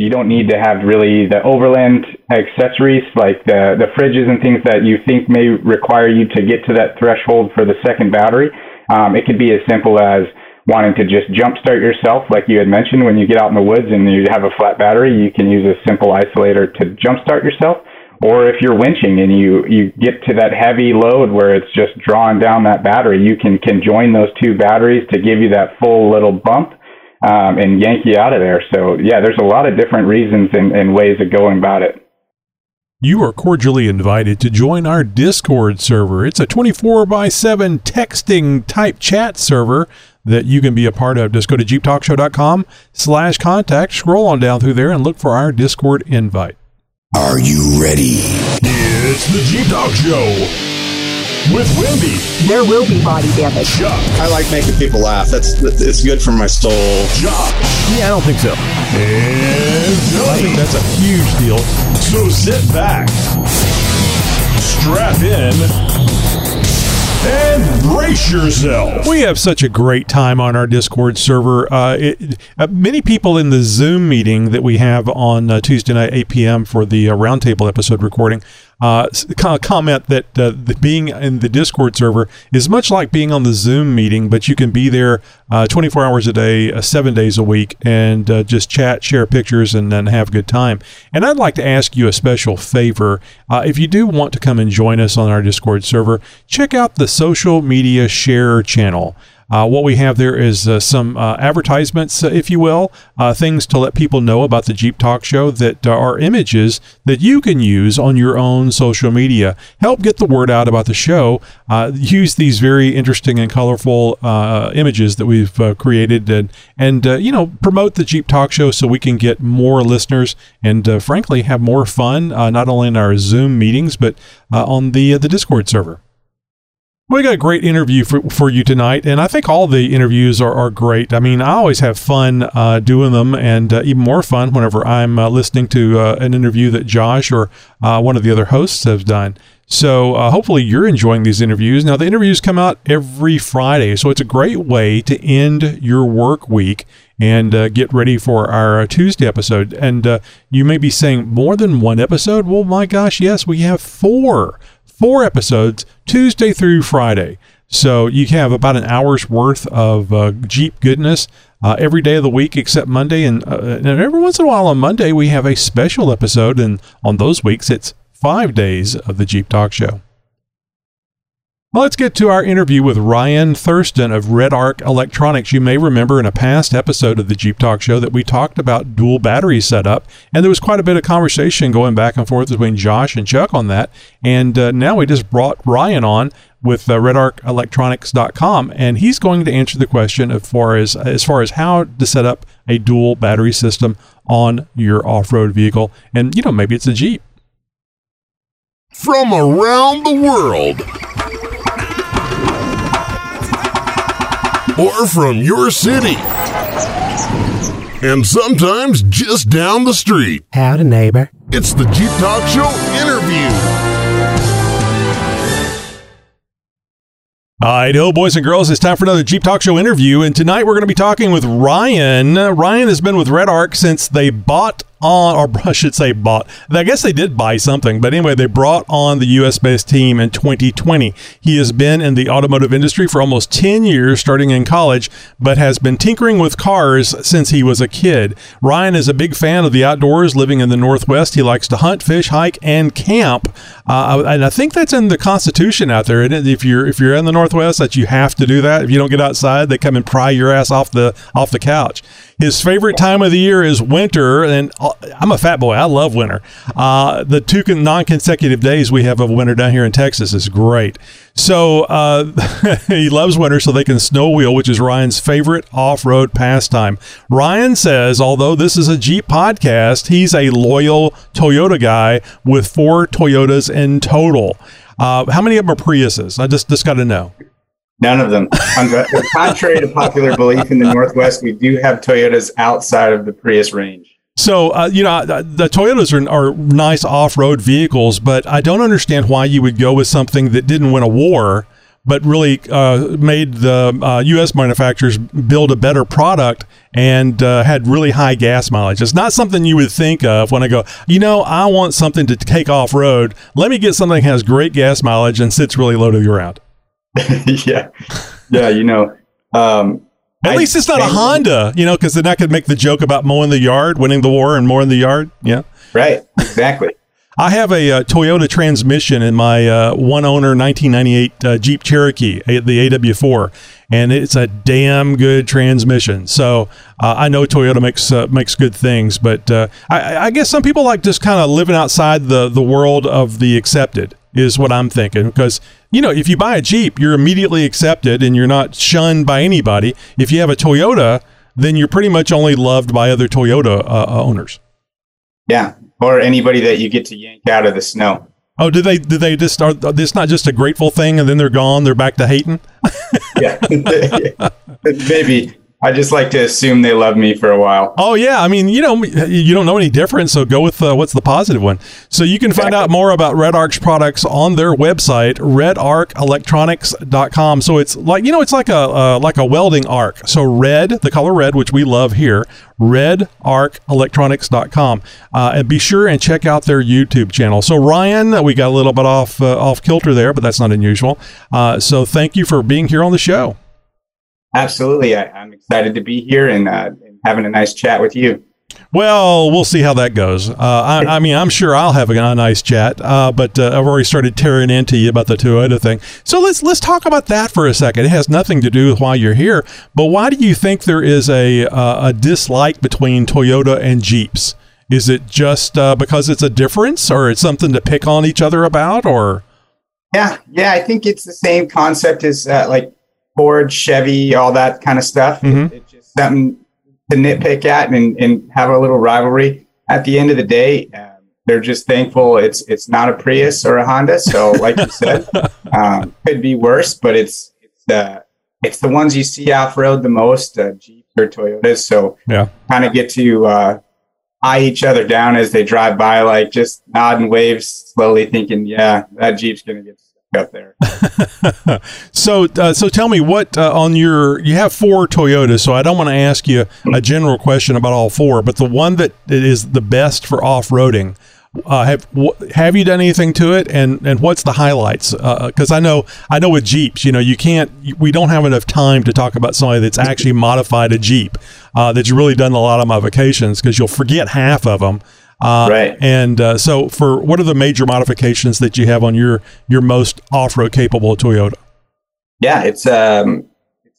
You don't need to have really the overland accessories like the, the fridges and things that you think may require you to get to that threshold for the second battery. Um, it could be as simple as wanting to just jumpstart yourself, like you had mentioned, when you get out in the woods and you have a flat battery, you can use a simple isolator to jumpstart yourself. Or if you're winching and you, you get to that heavy load where it's just drawing down that battery, you can, can join those two batteries to give you that full little bump um, and yank you out of there. So, yeah, there's a lot of different reasons and, and ways of going about it. You are cordially invited to join our Discord server. It's a 24 by 7 texting type chat server that you can be a part of. Just go to jeeptalkshow.com slash contact, scroll on down through there and look for our Discord invite. Are you ready? It's the Jeep Talk Show with Wendy, There will be body damage. Chuck, I like making people laugh. That's it's good for my soul. Josh, Yeah, I don't think so. and I think that's a huge deal. So sit back, strap in, and brace yourself. We have such a great time on our Discord server. Uh, it, uh, many people in the Zoom meeting that we have on uh, Tuesday night, 8 p.m. for the uh, roundtable episode recording, uh, comment that uh, the, being in the Discord server is much like being on the Zoom meeting, but you can be there uh, 24 hours a day, uh, seven days a week, and uh, just chat, share pictures, and then have a good time. And I'd like to ask you a special favor. Uh, if you do want to come and join us on our Discord server, check out the social media share channel. Uh, what we have there is uh, some uh, advertisements, uh, if you will, uh, things to let people know about the Jeep Talk Show that uh, are images that you can use on your own social media. Help get the word out about the show. Use these very interesting and colorful images that we've created, and and you know promote the Jeep Talk Show so we can get more listeners and frankly have more fun, not only in our Zoom meetings but on the the Discord server. We got a great interview for, for you tonight, and I think all the interviews are, are great. I mean, I always have fun uh, doing them, and uh, even more fun whenever I'm uh, listening to uh, an interview that Josh or uh, one of the other hosts have done. So uh, hopefully you're enjoying these interviews. Now the interviews come out every Friday, so it's a great way to end your work week and uh, get ready for our Tuesday episode. And uh, you may be saying more than one episode. Well, my gosh, yes, we have four four episodes Tuesday through Friday. So you have about an hour's worth of uh, Jeep goodness uh, every day of the week except Monday. And, uh, and every once in a while on Monday, we have a special episode. And on those weeks, it's five days of the Jeep Talk Show. Well, let's get to our interview with Ryan Thurston of Red Arc Electronics. You may remember in a past episode of the Jeep Talk Show that we talked about dual battery setup, and there was quite a bit of conversation going back and forth between Josh and Chuck on that. And uh, now we just brought Ryan on with uh, redarcelectronics.com, and he's going to answer the question as far as as far as how to set up a dual battery system on your off-road vehicle, and you know maybe it's a Jeep. From around the world. Or from your city. And sometimes just down the street. Howdy, neighbor. It's the Jeep Talk Show interview. All right, hello, boys and girls. It's time for another Jeep Talk Show interview. And tonight we're going to be talking with Ryan. Ryan has been with Red Arc since they bought on, or I should say bought. I guess they did buy something. But anyway, they brought on the US based team in 2020. He has been in the automotive industry for almost 10 years, starting in college, but has been tinkering with cars since he was a kid. Ryan is a big fan of the outdoors, living in the Northwest. He likes to hunt, fish, hike, and camp. Uh, and I think that's in the Constitution out there. If you're if you're in the Northwest, that you have to do that. If you don't get outside, they come and pry your ass off the off the couch. His favorite time of the year is winter, and uh, I'm a fat boy. I love winter. Uh, the two con- non-consecutive days we have of winter down here in Texas is great. So uh, he loves winter, so they can snow wheel, which is Ryan's favorite off-road pastime. Ryan says, although this is a Jeep podcast, he's a loyal Toyota guy with four Toyotas in total. Uh, how many of them are Priuses? I just just got to know. None of them. Contrary to popular belief in the Northwest, we do have Toyotas outside of the Prius range. So, uh, you know, the, the Toyotas are, are nice off road vehicles, but I don't understand why you would go with something that didn't win a war, but really uh, made the uh, U.S. manufacturers build a better product and uh, had really high gas mileage. It's not something you would think of when I go, you know, I want something to take off road. Let me get something that has great gas mileage and sits really low to the ground. yeah, yeah, you know. Um, At I- least it's not a Honda, you know, because then I could make the joke about mowing the yard, winning the war, and mowing the yard. Yeah. Right, exactly. I have a uh, Toyota transmission in my uh, one owner 1998 uh, Jeep Cherokee, a- the AW4, and it's a damn good transmission. So uh, I know Toyota makes uh, makes good things, but uh, I, I guess some people like just kind of living outside the the world of the accepted is what I'm thinking because you know if you buy a Jeep, you're immediately accepted and you're not shunned by anybody. If you have a Toyota, then you're pretty much only loved by other Toyota uh, uh, owners. Yeah, or anybody that you get to yank out of the snow. Oh, do they? Do they just? Are it's not just a grateful thing, and then they're gone. They're back to hating. Yeah, maybe. I just like to assume they love me for a while. Oh yeah, I mean, you know, you don't know any different, so go with uh, what's the positive one. So you can find out more about Red Arc's products on their website, redarcelectronics.com. So it's like you know, it's like a uh, like a welding arc. So red, the color red, which we love here, redarcelectronics.com. Uh, and be sure and check out their YouTube channel. So Ryan, we got a little bit off uh, off kilter there, but that's not unusual. Uh, so thank you for being here on the show. Absolutely, I, I'm excited to be here and, uh, and having a nice chat with you. Well, we'll see how that goes. Uh, I, I mean, I'm sure I'll have a, a nice chat, uh, but uh, I've already started tearing into you about the Toyota thing. So let's let's talk about that for a second. It has nothing to do with why you're here, but why do you think there is a uh, a dislike between Toyota and Jeeps? Is it just uh, because it's a difference, or it's something to pick on each other about, or Yeah, yeah, I think it's the same concept as uh, like Ford, Chevy, all that kind of stuff. Mhm. It's just something to nitpick at and, and have a little rivalry. At the end of the day, um, they're just thankful it's it's not a Prius or a Honda. So, like you said, um, could be worse, but it's it's uh, it's the ones you see off road the most, uh, Jeeps or Toyotas. So, yeah? kind of get to uh, eye each other down as they drive by, like just nod and wave slowly, thinking, "Yeah, that Jeep's gonna get up there." so, uh, so tell me what uh, on your you have four Toyotas. So I don't want to ask you a general question about all four, but the one that is the best for off roading. Uh, have wh- have you done anything to it, and and what's the highlights? Because I know I know with Jeeps, you know, you can't. We don't have enough time to talk about somebody that's actually modified a Jeep uh, that's really done a lot of modifications because you'll forget half of them. Uh, Right. And uh, so, for what are the major modifications that you have on your your most off road capable Toyota? Yeah, it's um,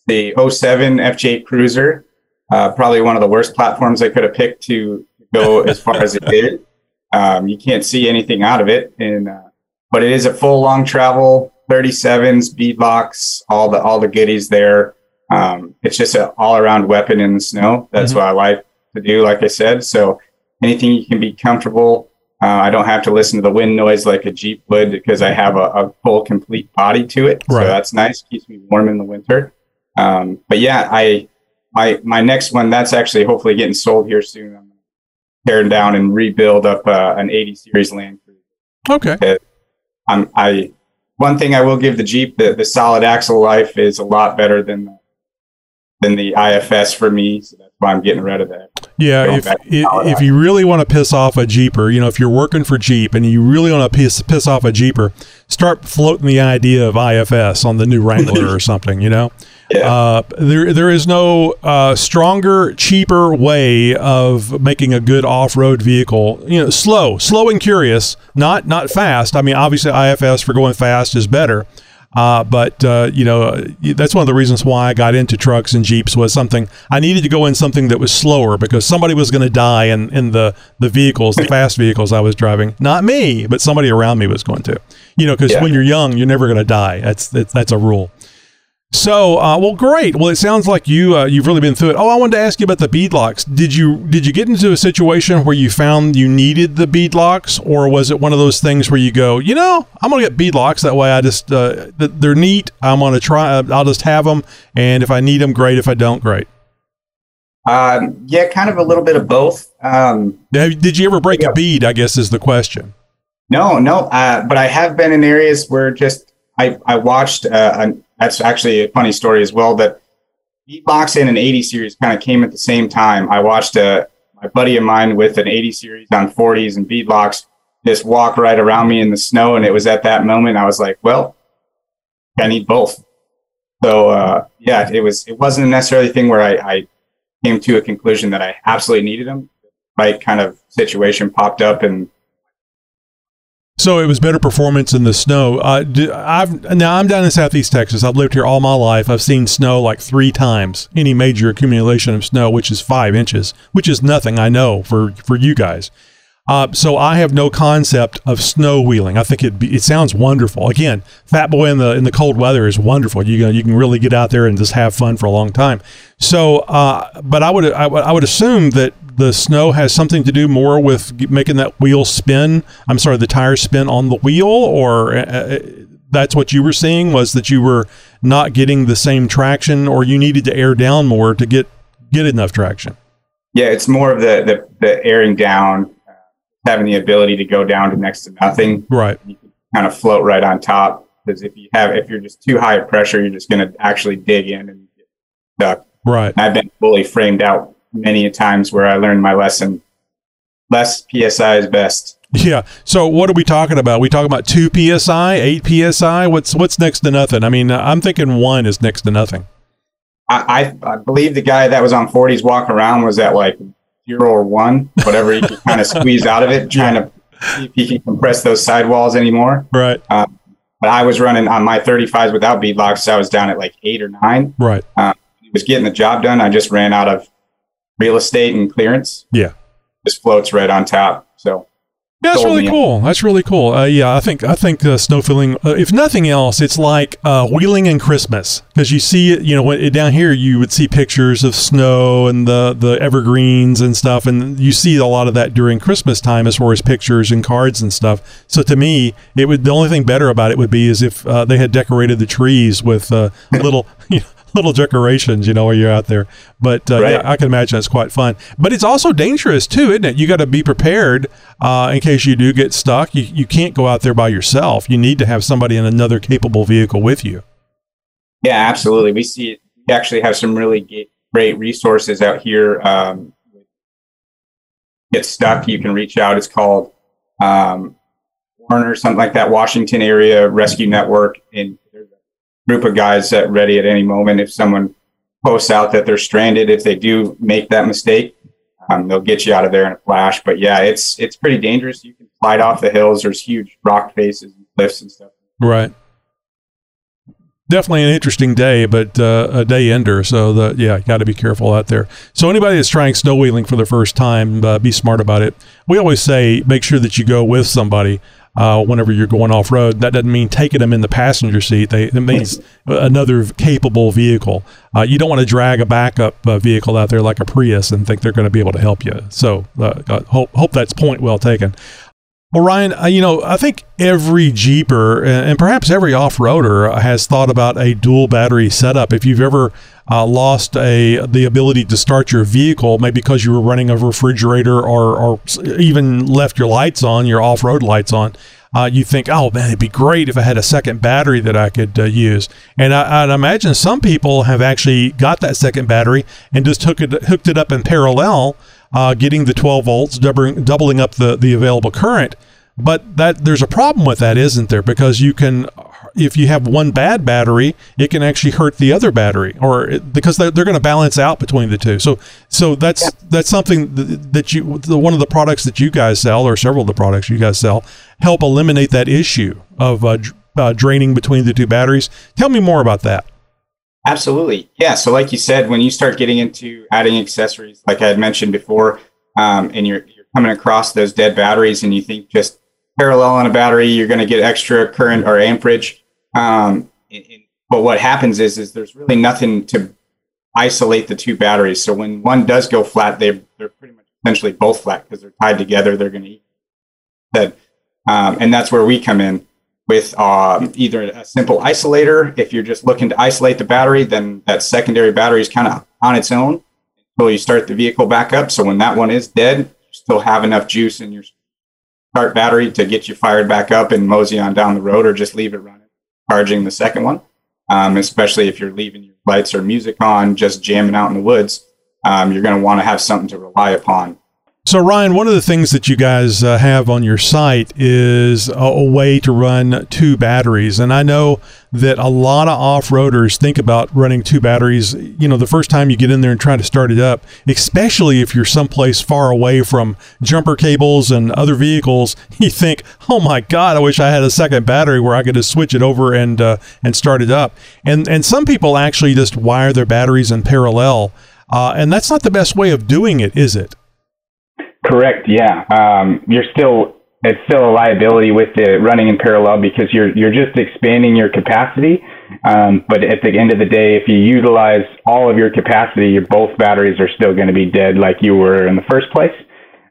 the 07 FJ Cruiser. Uh, probably one of the worst platforms I could have picked to go as far as it did. Um, you can't see anything out of it, and uh, but it is a full long travel 37s, beadlocks, all the all the goodies there. Um, it's just an all around weapon in the snow. That's Mhm. what I like to do. Like I said, so anything you can be comfortable. Uh, I don't have to listen to the wind noise like a Jeep would because I have a, a full, complete body to it. Right. So that's nice. Keeps me warm in the winter. Um, but yeah, I my my next one that's actually hopefully getting sold here soon. I'm tearing down and rebuild up uh, an 80 series Land Cruiser. Okay. I'm I one thing I will give the Jeep the, the solid axle life is a lot better than the, than the IFS for me. So that's why I'm getting rid of that. Yeah, if, if you really want to piss off a Jeeper, you know, if you're working for Jeep and you really want to piss piss off a Jeeper, start floating the idea of IFS on the new Wrangler or something. You know, Yeah. uh, there there is no uh, stronger, cheaper way of making a good off road vehicle. You know, slow, slow and curious, not not fast. I mean, obviously IFS for going fast is better. Uh, but uh, you know that's one of the reasons why I got into trucks and jeeps was something I needed to go in something that was slower because somebody was going to die in, in the the vehicles, the fast vehicles I was driving. Not me, but somebody around me was going to. You know, because Yeah. when you're young, you're never going to die. That's that's, that's a rule. So, uh, well, great. Well, it sounds like you uh, you've really been through it. Oh, I wanted to ask you about the beadlocks. Did you did you get into a situation where you found you needed the beadlocks, or was it one of those things where you go, you know, I'm gonna get beadlocks that way. I just uh, they're neat. I'm gonna try. uh, I'll just have them, and if I need them, great. If I don't, great. Um, yeah, kind of a little bit of both. Um, Did you ever break Yeah. a bead? I guess is the question. no, no, uh, but I have been in areas where just I, I watched, uh, an, that's actually a funny story as well, that Beadlocks and an 80 series kind of came at the same time. I watched a, my buddy of mine with an 80 series on 40s and beadlocks just walk right around me in the snow. And it was at that moment I was like, well, I need both. So uh, yeah, it was it wasn't a necessarily a thing where I, I came to a conclusion that I absolutely needed them. Right kind of situation popped up and so it was better performance in the snow. Uh, I've now I'm down in Southeast Texas. I've lived here all my life. I've seen snow like three times, any major accumulation of snow, which is five inches, which is nothing. I know for for you guys. Uh, so I have no concept of snow wheeling. I think it it sounds wonderful. Again, Fat Boy in the in the cold weather is wonderful. You can you can really get out there and just have fun for a long time. So, uh, but I would I, I would assume that the snow has something to do more with making that wheel spin. I'm sorry, the tires spin on the wheel, or uh, uh, that's what you were seeing was that you were not getting the same traction, or you needed to air down more to get get enough traction. Yeah, it's more of the the, the airing down having the ability to go down to next to nothing. Right. You can kind of float right on top. Because if you have, if you're just too high of pressure, you're just going to actually dig in and get stuck. Right. I've been fully framed out many a times where I learned my lesson. Less psi is best. Yeah. So what are we talking about? We talking about two psi, eight psi? What's what's next to nothing? I mean, I'm thinking one is next to nothing. I, I, I believe the guy that was on 40s walking around was at like zero or one, whatever he can kind of squeeze out of it, trying to see if he can compress those sidewalls anymore. Right. Um, but I was running on my 35s without beadlocks. So I was down at like eight or nine. Right. Um, was getting the job done. I just ran out of real estate and clearance. Yeah. Just floats right on top. So that's really cool. That's really cool. Uh, yeah, I think I think uh, snow wheeling. Uh, if nothing else, it's like uh, wheeling and Christmas because you see it. You know, when, down here you would see pictures of snow and the the evergreens and stuff, and you see a lot of that during Christmas time as far as pictures and cards and stuff. So to me, it would the only thing better about it would be is if uh, they had decorated the trees with uh, little. You know, little decorations, you know, while you're out there. But uh, right. yeah, I can imagine it's quite fun. But it's also dangerous too, isn't it? You got to be prepared uh, in case you do get stuck. You, you can't go out there by yourself. You need to have somebody in another capable vehicle with you. Yeah, absolutely. We see. We actually have some really great resources out here. Um, get stuck, you can reach out. It's called um, Warner, something like that, Washington Area Rescue Network. And group of guys that ready at any moment. If someone posts out that they're stranded, if they do make that mistake, um, they'll get you out of there in a flash. But yeah, it's it's pretty dangerous. You can slide off the hills. There's huge rock faces and cliffs and stuff. Right. Definitely an interesting day, but uh, a day ender. So the yeah, got to be careful out there. So anybody that's trying snow wheeling for the first time, uh, be smart about it. We always say make sure that you go with somebody uh, whenever you're going off road. That doesn't mean taking them in the passenger seat. They, it means another capable vehicle. Uh, you don't want to drag a backup uh, vehicle out there like a Prius and think they're going to be able to help you. So uh, hope hope that's point well taken. Well, Ryan, uh, you know, I think every Jeeper and perhaps every off roader has thought about a dual battery setup. If you've ever uh, lost a the ability to start your vehicle, maybe because you were running a refrigerator or, or even left your lights on, your off road lights on, uh, you think, oh man, it'd be great if I had a second battery that I could uh, use. And I, would imagine some people have actually got that second battery and just hooked it, hooked it up in parallel uh, getting the 12 volts, doubling, doubling up the, the available current. But that there's a problem with that, isn't there? Because you can, if you have one bad battery, it can actually hurt the other battery, or it, because they're, they're going to balance out between the two. So, so that's yeah. that's something that, that you the, one of the products that you guys sell, or several of the products you guys sell, help eliminate that issue of uh, uh, draining between the two batteries. Tell me more about that. Absolutely. Yeah. So, like you said, when you start getting into adding accessories, like I had mentioned before, um, and you're, you're coming across those dead batteries and you think just parallel on a battery, you're going to get extra current or amperage. Um, and, and, but what happens is, is there's really nothing to isolate the two batteries. So when one does go flat, they they're pretty much essentially both flat because they're tied together. They're going to eat that. Um, and that's where we come in with um, either a simple isolator. If you're just looking to isolate the battery, then that secondary battery is kind of on its own until you start the vehicle back up. So when that one is dead, you still have enough juice in your start battery to get you fired back up and mosey on down the road or just leave it running charging the second one, um, especially if you're leaving your lights or music on, just jamming out in the woods. Um, you're going to want to have something to rely upon so, Ryan, one of the things that you guys uh, have on your site is a, a, way to run two batteries. And I know that a lot of off roaders think about running two batteries, you know, the first time you get in there and try to start it up, especially if you're someplace far away from jumper cables and other vehicles. You think, oh my God, I wish I had a second battery where I could just switch it over and, uh, and start it up. And, and some people actually just wire their batteries in parallel. Uh, and that's not the best way of doing it, is it? Correct. Yeah. Um, you're still it's still a liability with the running in parallel because you're you're just expanding your capacity. Um, but at the end of the day, if you utilize all of your capacity, your both batteries are still going to be dead like you were in the first place.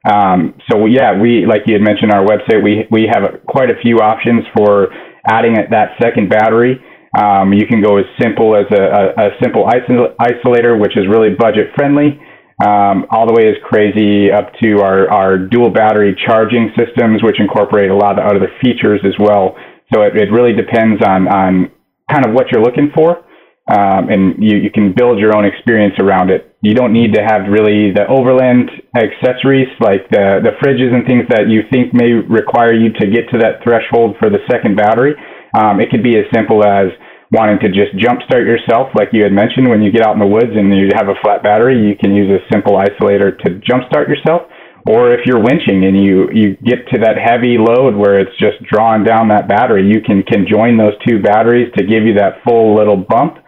Um, so yeah, we like you had mentioned our website, we we have a, quite a few options for adding that second battery. Um, you can go as simple as a, a, a simple isolator, which is really budget friendly um, all the way as crazy up to our, our dual battery charging systems, which incorporate a lot of other features as well. So it, it really depends on, on kind of what you're looking for. Um, and you, you can build your own experience around it. You don't need to have really the overland accessories like the, the fridges and things that you think may require you to get to that threshold for the second battery. Um, it could be as simple as wanting to just jumpstart yourself, like you had mentioned, when you get out in the woods and you have a flat battery, you can use a simple isolator to jumpstart yourself. Or if you're winching and you, you get to that heavy load where it's just drawing down that battery, you can, can join those two batteries to give you that full little bump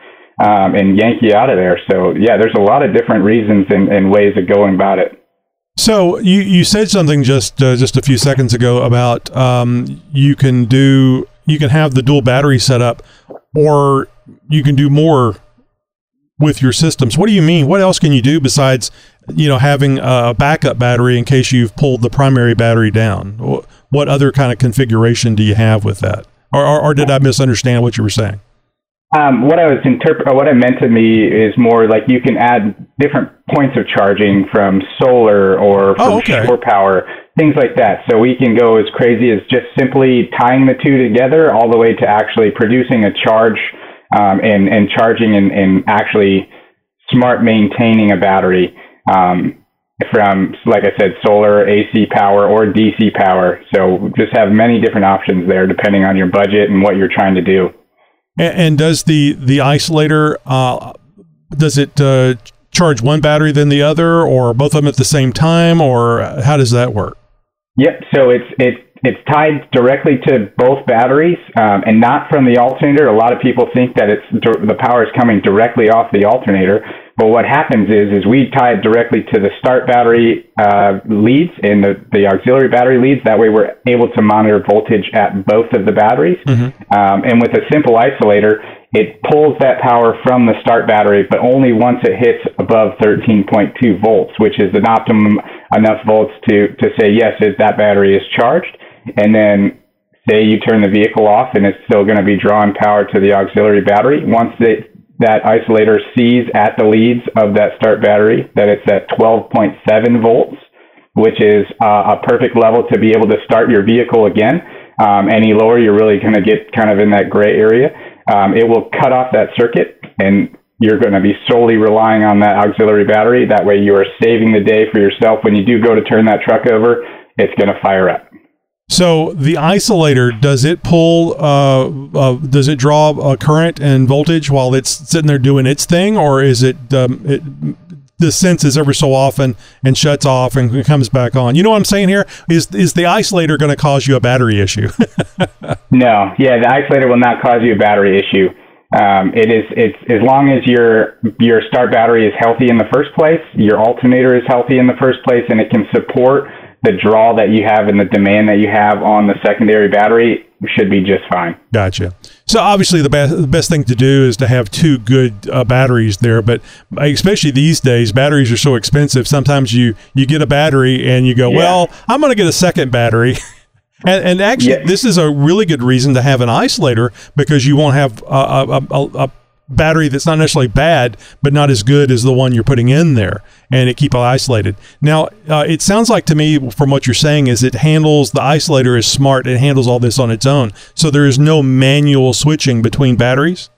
um, and yank you out of there. So, yeah, there's a lot of different reasons and, and ways of going about it. So you, you said something just uh, just a few seconds ago about um, you can do you can have the dual battery set up or you can do more with your systems. What do you mean? What else can you do besides, you know, having a backup battery in case you've pulled the primary battery down? What other kind of configuration do you have with that? Or, or, or did I misunderstand what you were saying? Um, what I was interpret, what I meant to me is more like you can add different points of charging from solar or from oh, okay. shore power things like that. So we can go as crazy as just simply tying the two together all the way to actually producing a charge um, and, and charging and, and actually smart maintaining a battery um, from, like I said, solar, AC power, or DC power. So just have many different options there depending on your budget and what you're trying to do. And, and does the, the isolator, uh, does it uh, charge one battery than the other or both of them at the same time or how does that work? Yep. So it's it's it's tied directly to both batteries um, and not from the alternator. A lot of people think that it's the power is coming directly off the alternator, but what happens is is we tie it directly to the start battery uh, leads and the, the auxiliary battery leads. That way, we're able to monitor voltage at both of the batteries. Mm-hmm. Um, and with a simple isolator, it pulls that power from the start battery, but only once it hits above 13.2 volts, which is an optimum enough volts to, to say, yes, that battery is charged. And then say you turn the vehicle off and it's still going to be drawing power to the auxiliary battery. Once it, that isolator sees at the leads of that start battery that it's at 12.7 volts, which is uh, a perfect level to be able to start your vehicle again. Um, any lower, you're really going to get kind of in that gray area um, it will cut off that circuit and you're going to be solely relying on that auxiliary battery. That way you are saving the day for yourself. When you do go to turn that truck over, it's going to fire up. So the isolator does it pull? Uh, uh, does it draw a current and voltage while it's sitting there doing its thing, or is it um, it the senses ever so often and shuts off and comes back on. You know what I'm saying here? Is is the isolator going to cause you a battery issue? no, yeah, the isolator will not cause you a battery issue. Um, it is it's as long as your your start battery is healthy in the first place, your alternator is healthy in the first place, and it can support the draw that you have and the demand that you have on the secondary battery should be just fine. Gotcha. So obviously the best the best thing to do is to have two good uh, batteries there, but especially these days, batteries are so expensive. Sometimes you you get a battery and you go, yeah. well, I'm going to get a second battery. and, and, actually, yeah. this is a really good reason to have an isolator because you won't have a, a, a, battery that's not necessarily bad, but not as good as the one you're putting in there, and it keep it isolated. Now, uh, it sounds like to me, from what you're saying, is it handles the isolator is smart. It handles all this on its own, so there is no manual switching between batteries.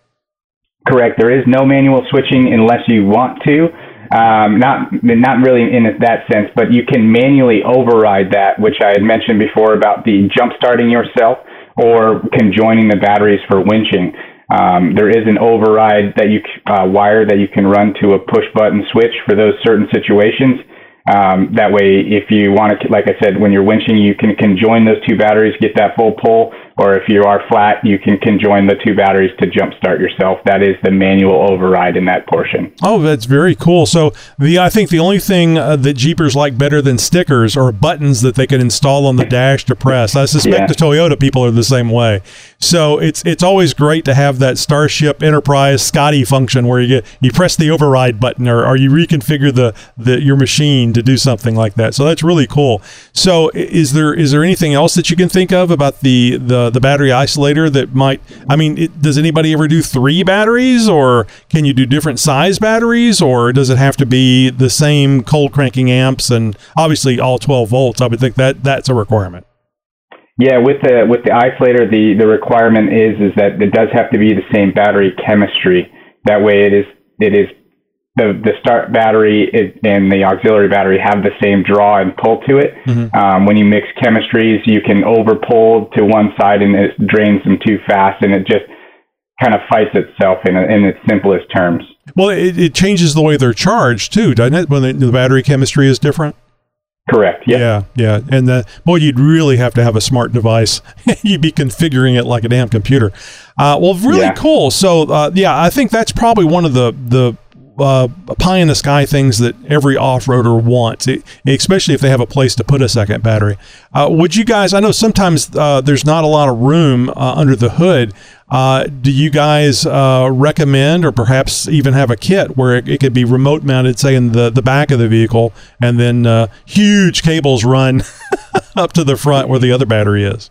Correct. There is no manual switching unless you want to. Um, not not really in that sense, but you can manually override that, which I had mentioned before about the jump starting yourself or conjoining the batteries for winching. Um, there is an override that you uh, wire that you can run to a push button switch for those certain situations. Um, that way, if you want to, like I said, when you're winching, you can conjoin those two batteries, get that full pull, or if you are flat, you can conjoin the two batteries to jumpstart yourself. That is the manual override in that portion. Oh, that's very cool. So the I think the only thing uh, that Jeepers like better than stickers are buttons that they can install on the dash to press. I suspect yeah. the Toyota people are the same way. So it's it's always great to have that Starship Enterprise Scotty function where you get you press the override button or, or you reconfigure the, the your machine to do something like that. So that's really cool. So is there is there anything else that you can think of about the the Uh, the battery isolator that might i mean it, does anybody ever do three batteries or can you do different size batteries or does it have to be the same cold cranking amps and obviously all 12 volts? I would think that that's a requirement. Yeah with the with the isolator the the requirement is is that it does have to be the same battery chemistry. That way it is it is the the start battery and the auxiliary battery have the same draw and pull to it. Mm-hmm. Um, when you mix chemistries, you can over pull to one side and it drains them too fast, and it just kind of fights itself in, a, in its simplest terms. Well, it, it changes the way they're charged too, doesn't it? When the, the battery chemistry is different. Correct. Yep. Yeah, yeah, and the, boy, you'd really have to have a smart device. you'd be configuring it like a damn computer. Uh, well, really yeah. cool. So, uh, yeah, I think that's probably one of the the uh, pie in the sky things that every off-roader wants, it, especially if they have a place to put a second battery. Uh, would you guys? I know sometimes uh, there's not a lot of room uh, under the hood. Uh, do you guys uh, recommend, or perhaps even have a kit where it, it, could be remote mounted, say in the the back of the vehicle, and then huge cables run up to the front where the other battery is?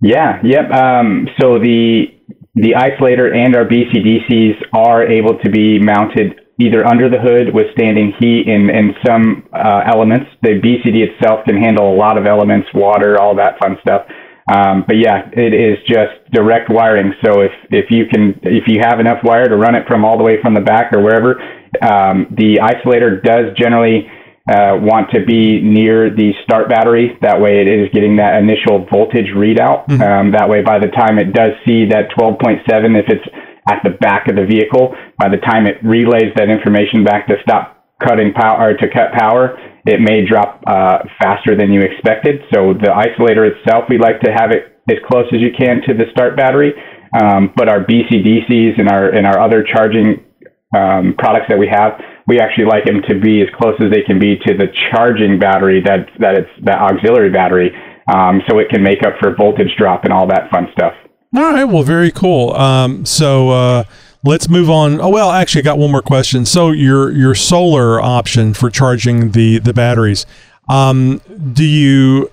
Yeah. Yep. Um, so the the isolator and our BCDCs are able to be mounted either under the hood, withstanding heat and, and some uh, elements. The BCD itself can handle a lot of elements, water, all that fun stuff. Um, but yeah, it is just direct wiring. So if, if you can, if you have enough wire to run it from all the way from the back or wherever, um, the isolator does generally uh, want to be near the start battery. That way, it is getting that initial voltage readout. Mm-hmm. Um, that way, by the time it does see that 12.7, if it's at the back of the vehicle. By the time it relays that information back to stop cutting power or to cut power, it may drop uh, faster than you expected. So the isolator itself, we like to have it as close as you can to the start battery. Um, but our BCDCs and our and our other charging um, products that we have, we actually like them to be as close as they can be to the charging battery that that it's the auxiliary battery, um, so it can make up for voltage drop and all that fun stuff. All right. Well, very cool. Um, so uh, let's move on. Oh well, actually, I got one more question. So your your solar option for charging the the batteries. Um, do you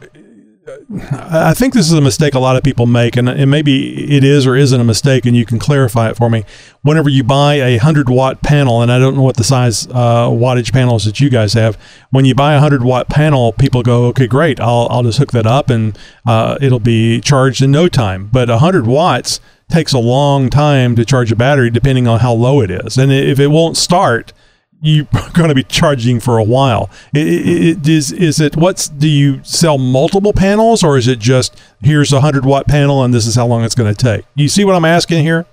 I think this is a mistake a lot of people make, and, and maybe it is or isn't a mistake, and you can clarify it for me. Whenever you buy a 100 watt panel, and I don't know what the size uh, wattage panels that you guys have, when you buy a 100 watt panel, people go, okay, great, I'll, I'll just hook that up and uh, it'll be charged in no time. But 100 watts takes a long time to charge a battery depending on how low it is. And if it won't start, you're going to be charging for a while. It, it, is is it what's do you sell multiple panels or is it just here's a hundred watt panel and this is how long it's going to take? You see what I'm asking here?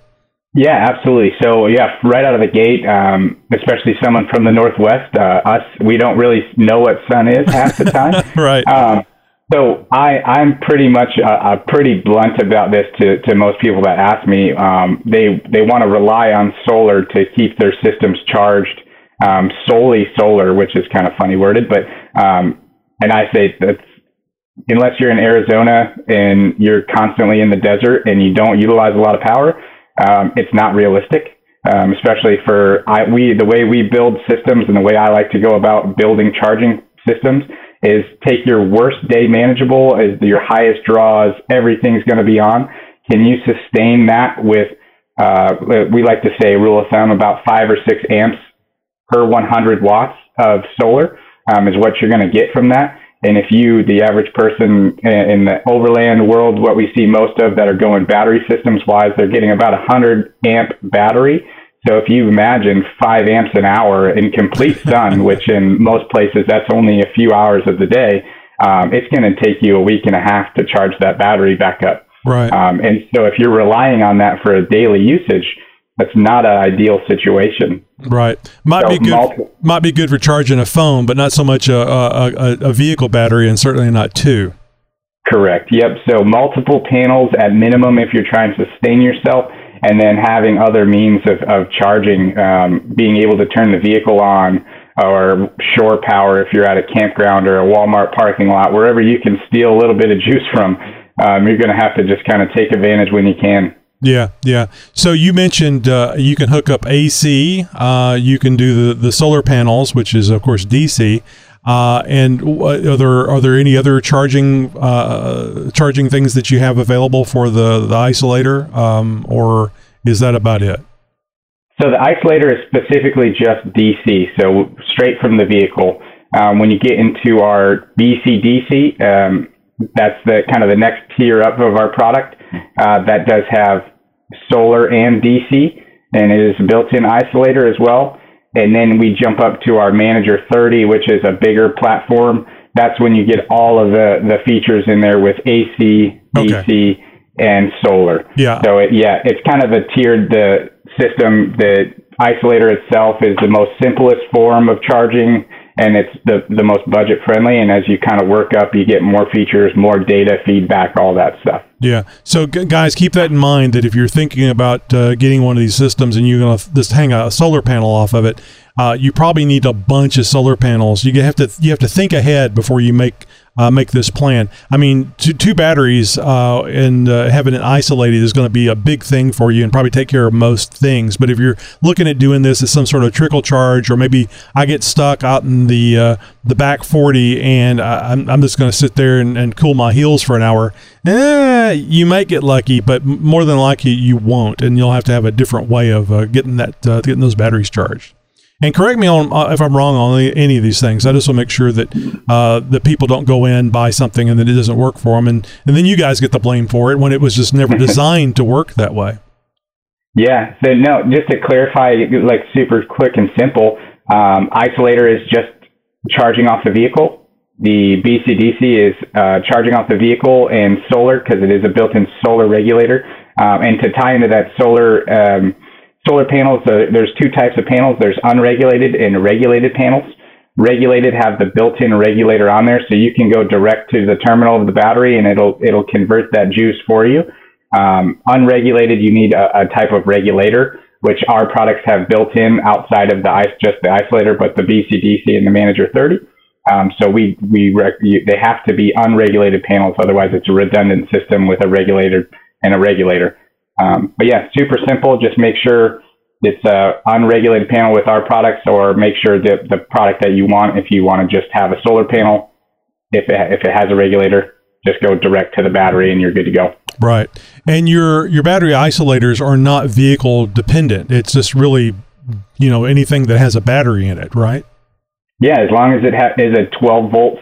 Yeah, absolutely. So yeah, right out of the gate, um, especially someone from the northwest, uh, us we don't really know what sun is half the time. right. Um, so I, I'm pretty much uh, uh, pretty blunt about this to, to most people that ask me. Um, they they want to rely on solar to keep their systems charged um, solely solar, which is kind of funny worded, but um, and I say that unless you're in Arizona and you're constantly in the desert and you don't utilize a lot of power, um, it's not realistic. Um, especially for I, we, the way we build systems and the way I like to go about building charging systems is take your worst day manageable as your highest draws, everything's going to be on. Can you sustain that with uh, we like to say rule of thumb about five or six amps per 100 watts of solar um, is what you're going to get from that. And if you, the average person in the overland world, what we see most of that are going battery systems wise, they're getting about a 100 amp battery. So if you imagine five amps an hour in complete sun, which in most places that's only a few hours of the day, um, it's going to take you a week and a half to charge that battery back up. Right. Um, and so if you're relying on that for a daily usage, that's not an ideal situation. Right. Might So be good. multiple- might be good for charging a phone, but not so much a, a, a, a vehicle battery, and certainly not two. Correct. Yep. So multiple panels at minimum if you're trying to sustain yourself, and then having other means of, of charging, um, being able to turn the vehicle on or shore power if you're at a campground or a Walmart parking lot, wherever you can steal a little bit of juice from. Um, you're going to have to just kind of take advantage when you can. Yeah, yeah. So you mentioned uh, you can hook up AC. Uh, you can do the, the solar panels, which is of course DC. Uh, and are there are there any other charging uh, charging things that you have available for the the isolator, um, or is that about it? So the isolator is specifically just DC, so straight from the vehicle. Um, when you get into our BCDC, um, that's the kind of the next tier up of our product. Uh, that does have solar and DC, and it is a built-in isolator as well. And then we jump up to our Manager 30, which is a bigger platform. That's when you get all of the, the features in there with AC, DC, Okay. and solar. Yeah. So it, yeah, it's kind of a tiered the system. The isolator itself is the most simplest form of charging, and it's the the most budget friendly. And as you kind of work up, you get more features, more data feedback, all that stuff. Yeah. So, g- guys, keep that in mind that if you're thinking about uh, getting one of these systems and you're going to just hang a solar panel off of it, uh, you probably need a bunch of solar panels. You have to you have to think ahead before you make uh, make this plan. I mean, two, two batteries uh, and uh, having it isolated is going to be a big thing for you and probably take care of most things. But if you're looking at doing this as some sort of trickle charge, or maybe I get stuck out in the uh, the back 40 and I, I'm, I'm just going to sit there and, and cool my heels for an hour, eh, you might get lucky, but more than likely you won't, and you'll have to have a different way of uh, getting that uh, getting those batteries charged. And correct me on uh, if I'm wrong on any- of these things. I just want to make sure that uh, that people don't go in buy something and then it doesn't work for them, and and then you guys get the blame for it when it was just never designed to work that way. Yeah. So no, just to clarify, like super quick and simple, um, isolator is just charging off the vehicle. The BCDC is uh, charging off the vehicle and solar because it is a built-in solar regulator. Um, and to tie into that solar um, solar panels, there's two types of panels. There's unregulated and regulated panels. Regulated have the built-in regulator on there, so you can go direct to the terminal of the battery and it'll it'll convert that juice for you. Um, unregulated, you need a, a type of regulator, which our products have built in outside of the just the isolator, but the BCDC and the Manager 30. Um, so we we rec- you, they have to be unregulated panels, otherwise it's a redundant system with a regulator and a regulator. Um, but yeah, super simple. Just make sure it's a unregulated panel with our products, or make sure that the product that you want, if you want to just have a solar panel, if it, if it has a regulator, just go direct to the battery and you're good to go. Right. And your your battery isolators are not vehicle dependent. It's just really, you know, anything that has a battery in it, right? Yeah, as long as it ha- is a 12 volt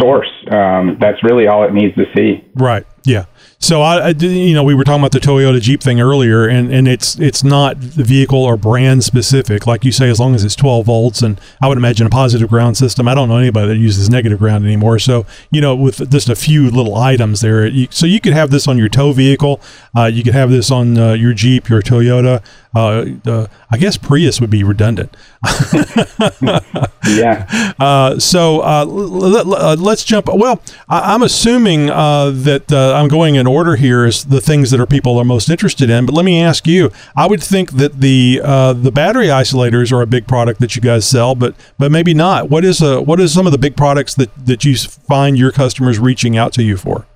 source, um, that's really all it needs to see. Right. Yeah. So I, I you know, we were talking about the Toyota Jeep thing earlier, and, and it's it's not the vehicle or brand specific, like you say, as long as it's 12 volts, and I would imagine a positive ground system. I don't know anybody that uses negative ground anymore. So you know, with just a few little items there, you, so you could have this on your tow vehicle, uh, you could have this on uh, your Jeep, your Toyota. Uh, uh, I guess Prius would be redundant. Yeah. Uh, so uh, l- l- uh, let's jump. Well, I- I'm assuming uh, that uh, I'm going in order here is the things that are people are most interested in. But let me ask you. I would think that the uh, the battery isolators are a big product that you guys sell, but but maybe not. What is uh, what is some of the big products that that you find your customers reaching out to you for?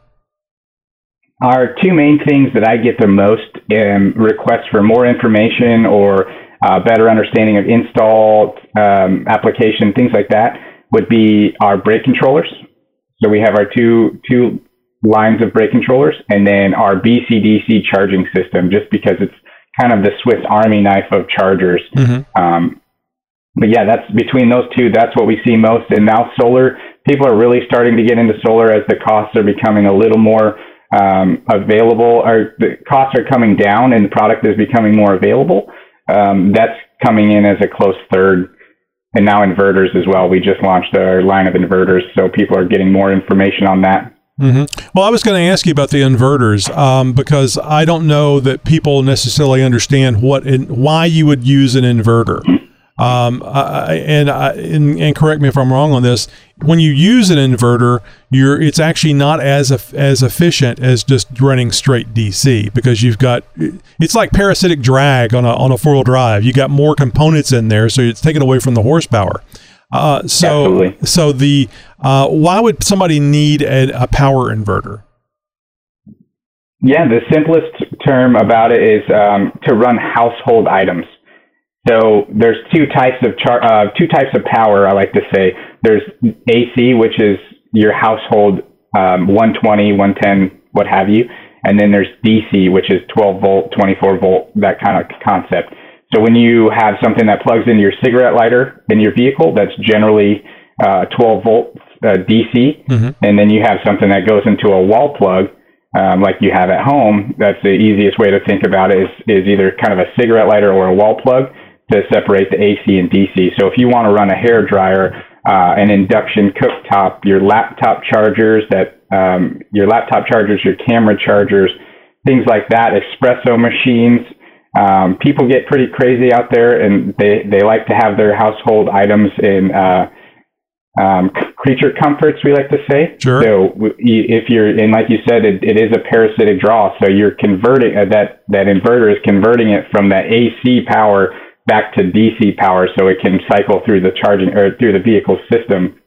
Our two main things that I get the most um, requests for more information or uh, better understanding of install um, application, things like that, would be our brake controllers. So we have our two two lines of brake controllers, and then our BCDC charging system, just because it's kind of the Swiss Army knife of chargers. Um, but yeah, that's between those two. That's what we see most. And now solar, people are really starting to get into solar as the costs are becoming a little more um, available, or the costs are coming down, and the product is becoming more available. Um, that's coming in as a close third. And now inverters as well. We just launched our line of inverters, so people are getting more information on that. Well, I was going to ask you about the inverters um, because I don't know that people necessarily understand what and why you would use an inverter. Um, I, and, I, and and correct me if I'm wrong on this. When you use an inverter, you're it's actually not as as efficient as just running straight DC because you've got it's like parasitic drag on a on a four wheel drive. You got more components in there, so it's taken away from the horsepower. Uh, so Absolutely. so the uh, why would somebody need a, a power inverter? Yeah, the simplest term about it is um, to run household items. So there's two types of char- uh, two types of power. I like to say there's AC, which is your household um, 120, 110, what have you, and then there's DC, which is 12 volt, 24 volt, that kind of concept. So when you have something that plugs into your cigarette lighter in your vehicle, that's generally uh, 12 volt uh, DC, and then you have something that goes into a wall plug um, like you have at home, that's the easiest way to think about it is, is either kind of a cigarette lighter or a wall plug to separate the AC and DC. So if you want to run a hair dryer, uh, an induction cooktop, your laptop chargers, that um, your laptop chargers, your camera chargers, things like that, espresso machines. Um, people get pretty crazy out there, and they, they like to have their household items in uh, um, creature comforts, we like to say. Sure. So if you're, and like you said, it, it is a parasitic draw. So you're converting uh, that that inverter is converting it from that AC power back to DC power, so it can cycle through the charging or through the vehicle system.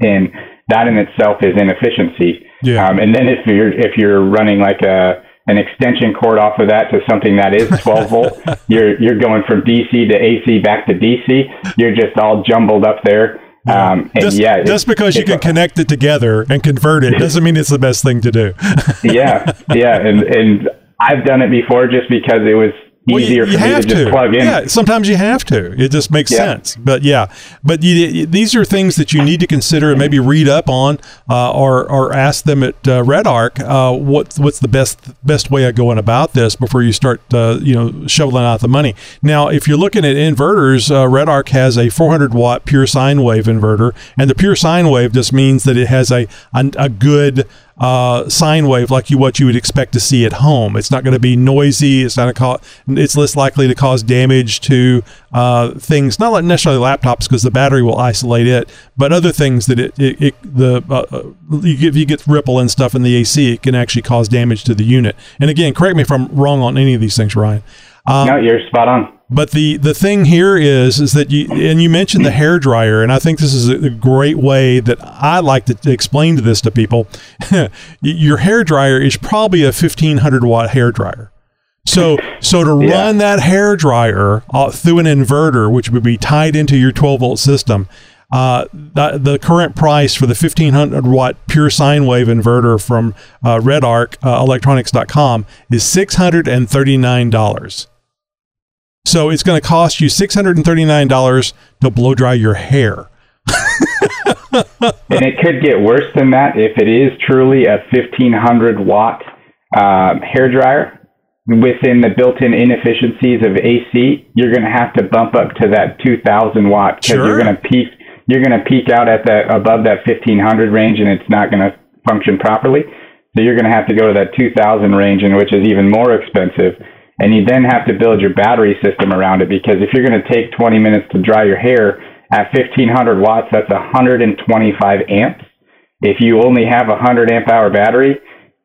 And that in itself is inefficiency. Yeah. Um, and then if you're if you're running like a an extension cord off of that to something that is 12 volt, you're you're going from DC to AC back to DC. You're just all jumbled up there. Um, and just, yeah, just because you can connect it together and convert it doesn't mean it's the best thing to do. yeah, yeah, and and I've done it before just because it was Well, you- easier you for me to have just plug in. Yeah, sometimes you have to. It just makes Yeah. sense. But yeah, but you, you- these are things that you need to consider and maybe read up on, uh, or or ask them at uh, Redarc uh, what what's the best best way of going about this before you start uh, you know shoveling out the money. Now, if you're looking at inverters, uh, Redarc has a 400 watt pure sine wave inverter, and the pure sine wave just means that it has a a, a good uh, sine wave like you what you would expect to see at home. It's not going to be noisy. It's not a cause. It's less likely to cause damage to uh, things, not necessarily laptops because the battery will isolate it, but other things that it, it, it the uh, uh, you you get ripple and stuff in the AC, it can actually cause damage to the unit. And again, correct me if I'm wrong on any of these things, Ryan. No, you're spot on. But the the thing here is is that you and you mentioned the hair dryer, and I think this is a, great way that I like to, explain to this to people. Your hair dryer is probably a fifteen hundred watt hair dryer. So so to Yeah. run that hair dryer uh, through an inverter, which would be tied into your twelve volt system. Uh, the, the current price for the 1500 watt pure sine wave inverter from uh, Redarc uh, Electronics.com is $639. So it's going to cost you $639 to blow dry your hair. and it could get worse than that if it is truly a 1500 watt um, hair dryer. Within the built-in inefficiencies of AC, you're going to have to bump up to that 2000 watt because Sure. you're going to peak. You're going to peak out at that above that 1500 range, and it's not going to function properly. So you're going to have to go to that 2000 range, and which is even more expensive. And you then have to build your battery system around it because if you're going to take 20 minutes to dry your hair at 1500 watts, that's 125 amps. If you only have a 100 amp hour battery,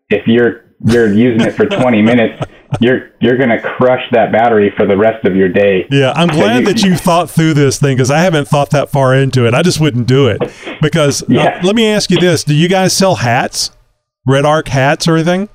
if you're you're using it for 20 minutes, you're you're going to crush that battery for the rest of your day. Yeah, I'm So glad you- that you thought through this thing because I haven't thought that far into it. I just wouldn't do it. Because uh, Yeah. let me ask you this: Do you guys sell hats, Redarc hats or anything?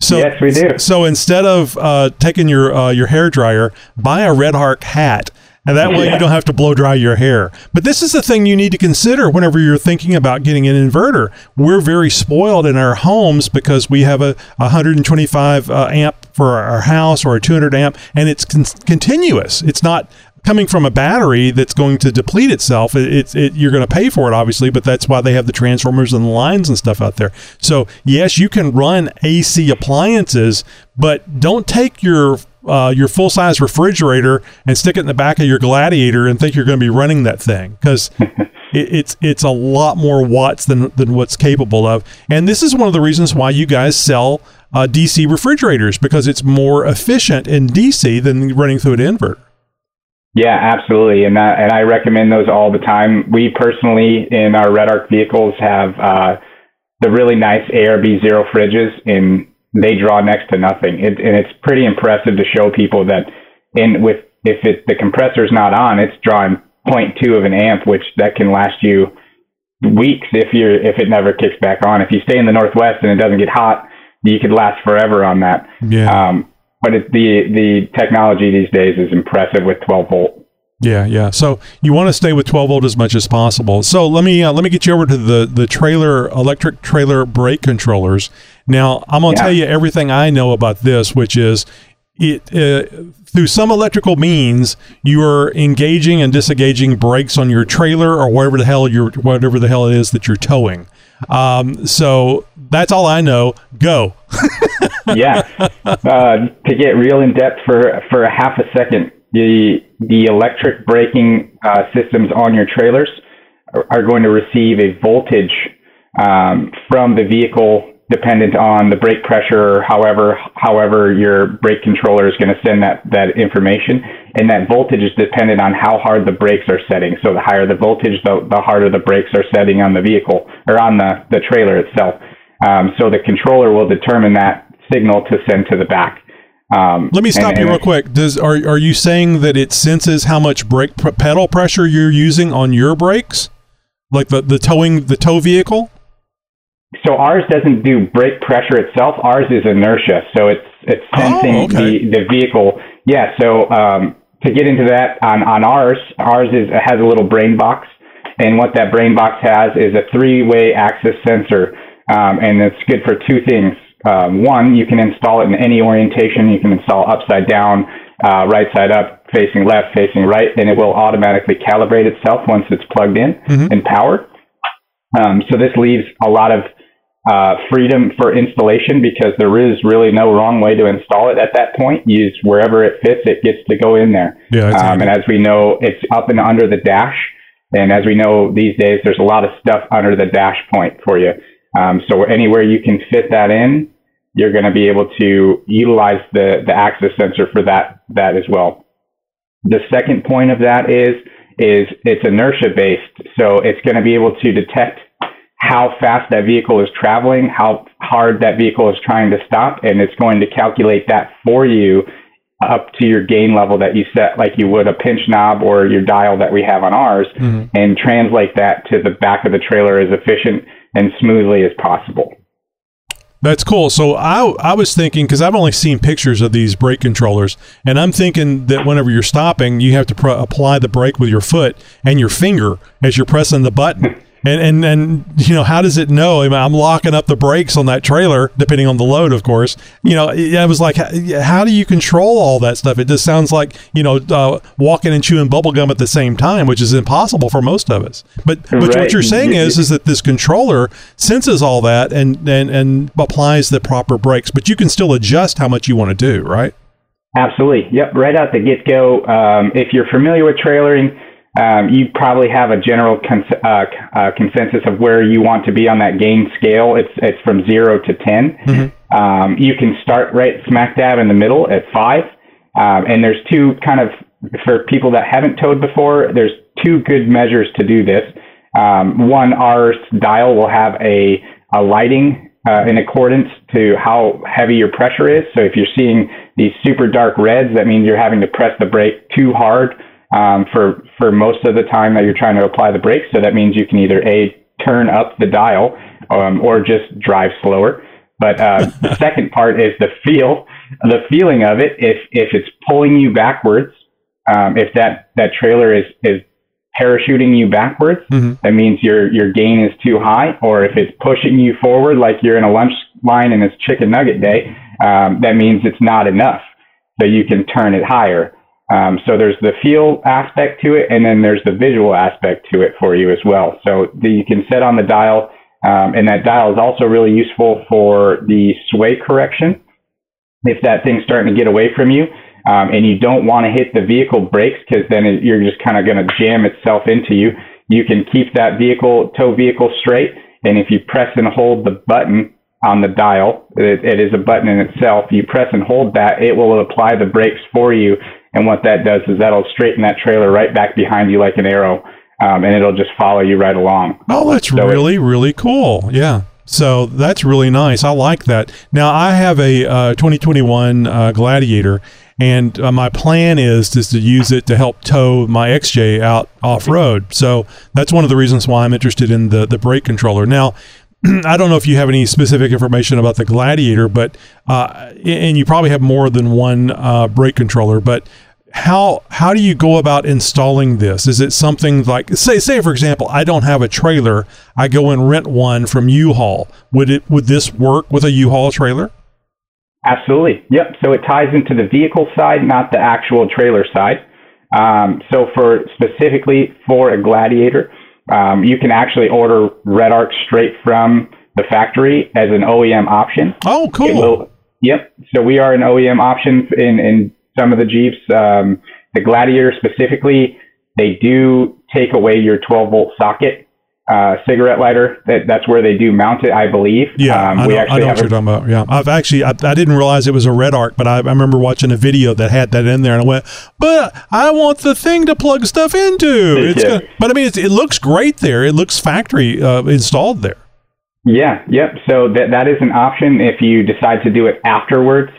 So, Yes, we do. So instead of uh, taking your uh, your hair dryer, buy a Redarc hat and that way you don't have to blow dry your hair. But this is the thing you need to consider whenever you're thinking about getting an inverter. We're very spoiled in our homes because we have a 125 uh, amp for our house or a 200 amp, and it's con- continuous. It's not coming from a battery that's going to deplete itself. It's it, it, you're going to pay for it, obviously, but that's why they have the transformers and the lines and stuff out there. So yes, you can run AC appliances, but don't take your uh, your full size refrigerator and stick it in the back of your Gladiator and think you're going to be running that thing because it, it's it's a lot more watts than than what's capable of. And this is one of the reasons why you guys sell uh, DC refrigerators because it's more efficient in DC than running through an inverter. Yeah, absolutely, and that, and I recommend those all the time. We personally, in our Redarc vehicles, have uh, the really nice ARB zero fridges, and they draw next to nothing. It, and it's pretty impressive to show people that in with if it the compressor's not on, it's drawing 0.2 of an amp, which that can last you weeks if you're if it never kicks back on. If you stay in the Northwest and it doesn't get hot, you could last forever on that. Yeah. Um, but the the technology these days is impressive with 12 volt. Yeah, yeah. So you want to stay with 12 volt as much as possible. So let me uh, let me get you over to the the trailer electric trailer brake controllers. Now I'm going to yeah. tell you everything I know about this, which is it uh, through some electrical means you are engaging and disengaging brakes on your trailer or whatever the hell you're whatever the hell it is that you're towing. Um, so that's all I know. Go. yeah. Uh, to get real in depth for for a half a second, the the electric braking uh, systems on your trailers are, are, going to receive a voltage um, from the vehicle dependent on the brake pressure, however however your brake controller is going to send that that information, and that voltage is dependent on how hard the brakes are setting. So the higher the voltage, the, the harder the brakes are setting on the vehicle or on the the trailer itself. Um, so the controller will determine that signal to send to the back. Um, Let me stop and, you and real quick. Does are are you saying that it senses how much brake pedal pressure you're using on your brakes, like the the towing the tow vehicle? So ours doesn't do brake pressure itself. Ours is inertia. So it's it's oh, sensing oh, okay. the the vehicle. Yeah. So um, to get into that on on ours, ours is has a little brain box, and what that brain box has is a three way axis sensor, um, and it's good for two things. Um, one, you can install it in any orientation. You can install upside down, uh, right side up, facing left, facing right, and it will automatically calibrate itself once it's plugged in mm-hmm. and powered. Um, so this leaves a lot of uh, freedom for installation because there is really no wrong way to install it at that point. Use wherever it fits, it gets to go in there. Yeah, um, and as we know, it's up and under the dash. And as we know these days, there's a lot of stuff under the dash point for you. Um, so anywhere you can fit that in, you're going to be able to utilize the, the axis sensor for that, that as well. The second point of that is, is it's inertia based. So it's going to be able to detect how fast that vehicle is traveling, how hard that vehicle is trying to stop, and it's going to calculate that for you up to your gain level that you set, like you would a pinch knob or your dial that we have on ours, mm-hmm. and translate that to the back of the trailer as efficient and smoothly as possible. That's cool. So I I was thinking because I've only seen pictures of these brake controllers, and I'm thinking that whenever you're stopping, you have to pr- apply the brake with your foot and your finger as you're pressing the button. And, and and you know how does it know? I mean, I'm locking up the brakes on that trailer, depending on the load, of course. You know, I was like, how do you control all that stuff? It just sounds like you know uh, walking and chewing bubble gum at the same time, which is impossible for most of us. But but right. what you're saying is is that this controller senses all that and and and applies the proper brakes, but you can still adjust how much you want to do, right? Absolutely. Yep. Right out the get go. Um, if you're familiar with trailering um, you probably have a general cons- uh, uh, consensus of where you want to be on that gain scale. It's it's from zero to 10 mm-hmm. um, you can start right smack dab in the middle at five, um, and there's two kind of for people that haven't towed before. There's two good measures to do this. Um, one, our dial will have a a lighting uh, in accordance to how heavy your pressure is. So if you're seeing these super dark reds, that means you're having to press the brake too hard um, for for most of the time that you're trying to apply the brakes. So that means you can either a turn up the dial um, or just drive slower. But uh, the second part is the feel, the feeling of it. If if it's pulling you backwards, Um, if that, that trailer is, is parachuting you backwards, Mhm. that means your, your gain is too high. Or if it's pushing you forward, like you're in a lunch line and it's chicken nugget day, um, that means it's not enough. So you can turn it higher. Um, so there's the feel aspect to it, and then there's the visual aspect to it for you as well. So the, you can set on the dial, um, and that dial is also really useful for the sway correction. If that thing's starting to get away from you, um, and you don't want to hit the vehicle brakes because then it, you're just kind of going to jam itself into you, you can keep that vehicle tow vehicle straight, and if you press and hold the button on the dial, it, it is a button in itself. You press and hold that, it will apply the brakes for you. And what that does is that'll straighten that trailer right back behind you like an arrow, um, and it'll just follow you right along. Oh, that's So really, really cool. Yeah. So that's really nice. I like that. Now, I have a uh, 2021 uh, Gladiator, and uh, my plan is, is to use it to help tow my XJ out off road. So that's one of the reasons why I'm interested in the, the brake controller. Now, I don't know if you have any specific information about the Gladiator, but uh, and you probably have more than one uh, brake controller. But how how do you go about installing this? Is it something like say say for example, I don't have a trailer, I go and rent one from U-Haul. Would it would this work with a U-Haul trailer? Absolutely. Yep. So it ties into the vehicle side, not the actual trailer side. Um, so for specifically for a Gladiator, um, you can actually order Redarc straight from the factory as an OEM option. Oh, cool. will- yep. So we are an OEM option in, in some of the Jeeps. Um, the Gladiator specifically, they do take away your 12 volt socket uh, cigarette lighter. That, that's where they do mount it, I believe. Yeah, Um, I we know, I know what you're talking about. Yeah, I've actually I, I didn't realize it was a Redarc, but I, I remember watching a video that had that in there, and I went, "But I want the thing to plug stuff into." It's Yeah. gonna- but I mean, it's, it looks great there. It looks factory uh, installed there. Yeah, yep. So that that is an option if you decide to do it afterwards.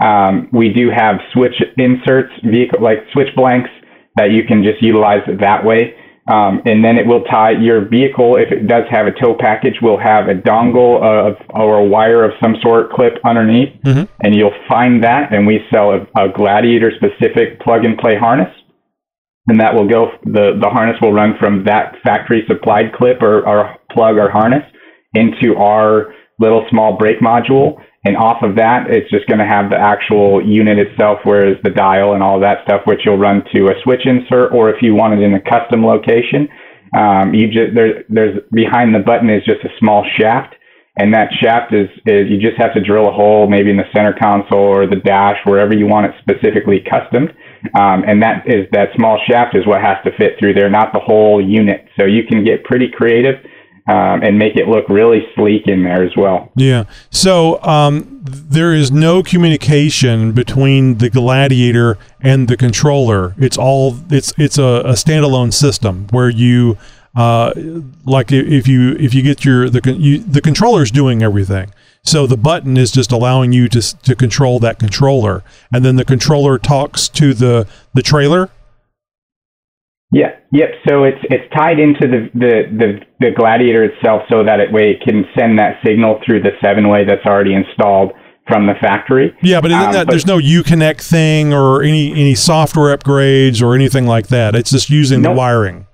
Um, we do have switch inserts, vehicle like switch blanks that you can just utilize that way. Um, and then it will tie your vehicle if it does have a tow package. Will have a dongle of or a wire of some sort clip underneath, Mhm. and you'll find that. And we sell a, a Gladiator specific plug and play harness and that will go the the harness will run from that factory supplied clip or, or plug or harness into our little small brake module and off of that it's just going to have the actual unit itself whereas the dial and all that stuff which you'll run to a switch insert or if you want it in a custom location um, you just there, there's behind the button is just a small shaft. And that shaft is, is you just have to drill a hole maybe in the center console or the dash wherever you want it specifically custom um, and that is that small shaft is what has to fit through there not the whole unit. So you can get pretty creative um, and make it look really sleek in there as well Yeah. So um, there is no communication between the Gladiator and the controller. It's all it's it's a, a standalone system where you uh, like if you if you get your the you, the controller's doing everything. So the button is just allowing you to to control that controller, and then the controller talks to the the trailer. Yeah, yep. So it's it's tied into the the the, the Gladiator itself, so that it way it can send that signal through the seven way that's already installed from the factory. Yeah, but, Um, that, but- there's no UConnect thing or any any software upgrades or anything like that. It's just using the wiring.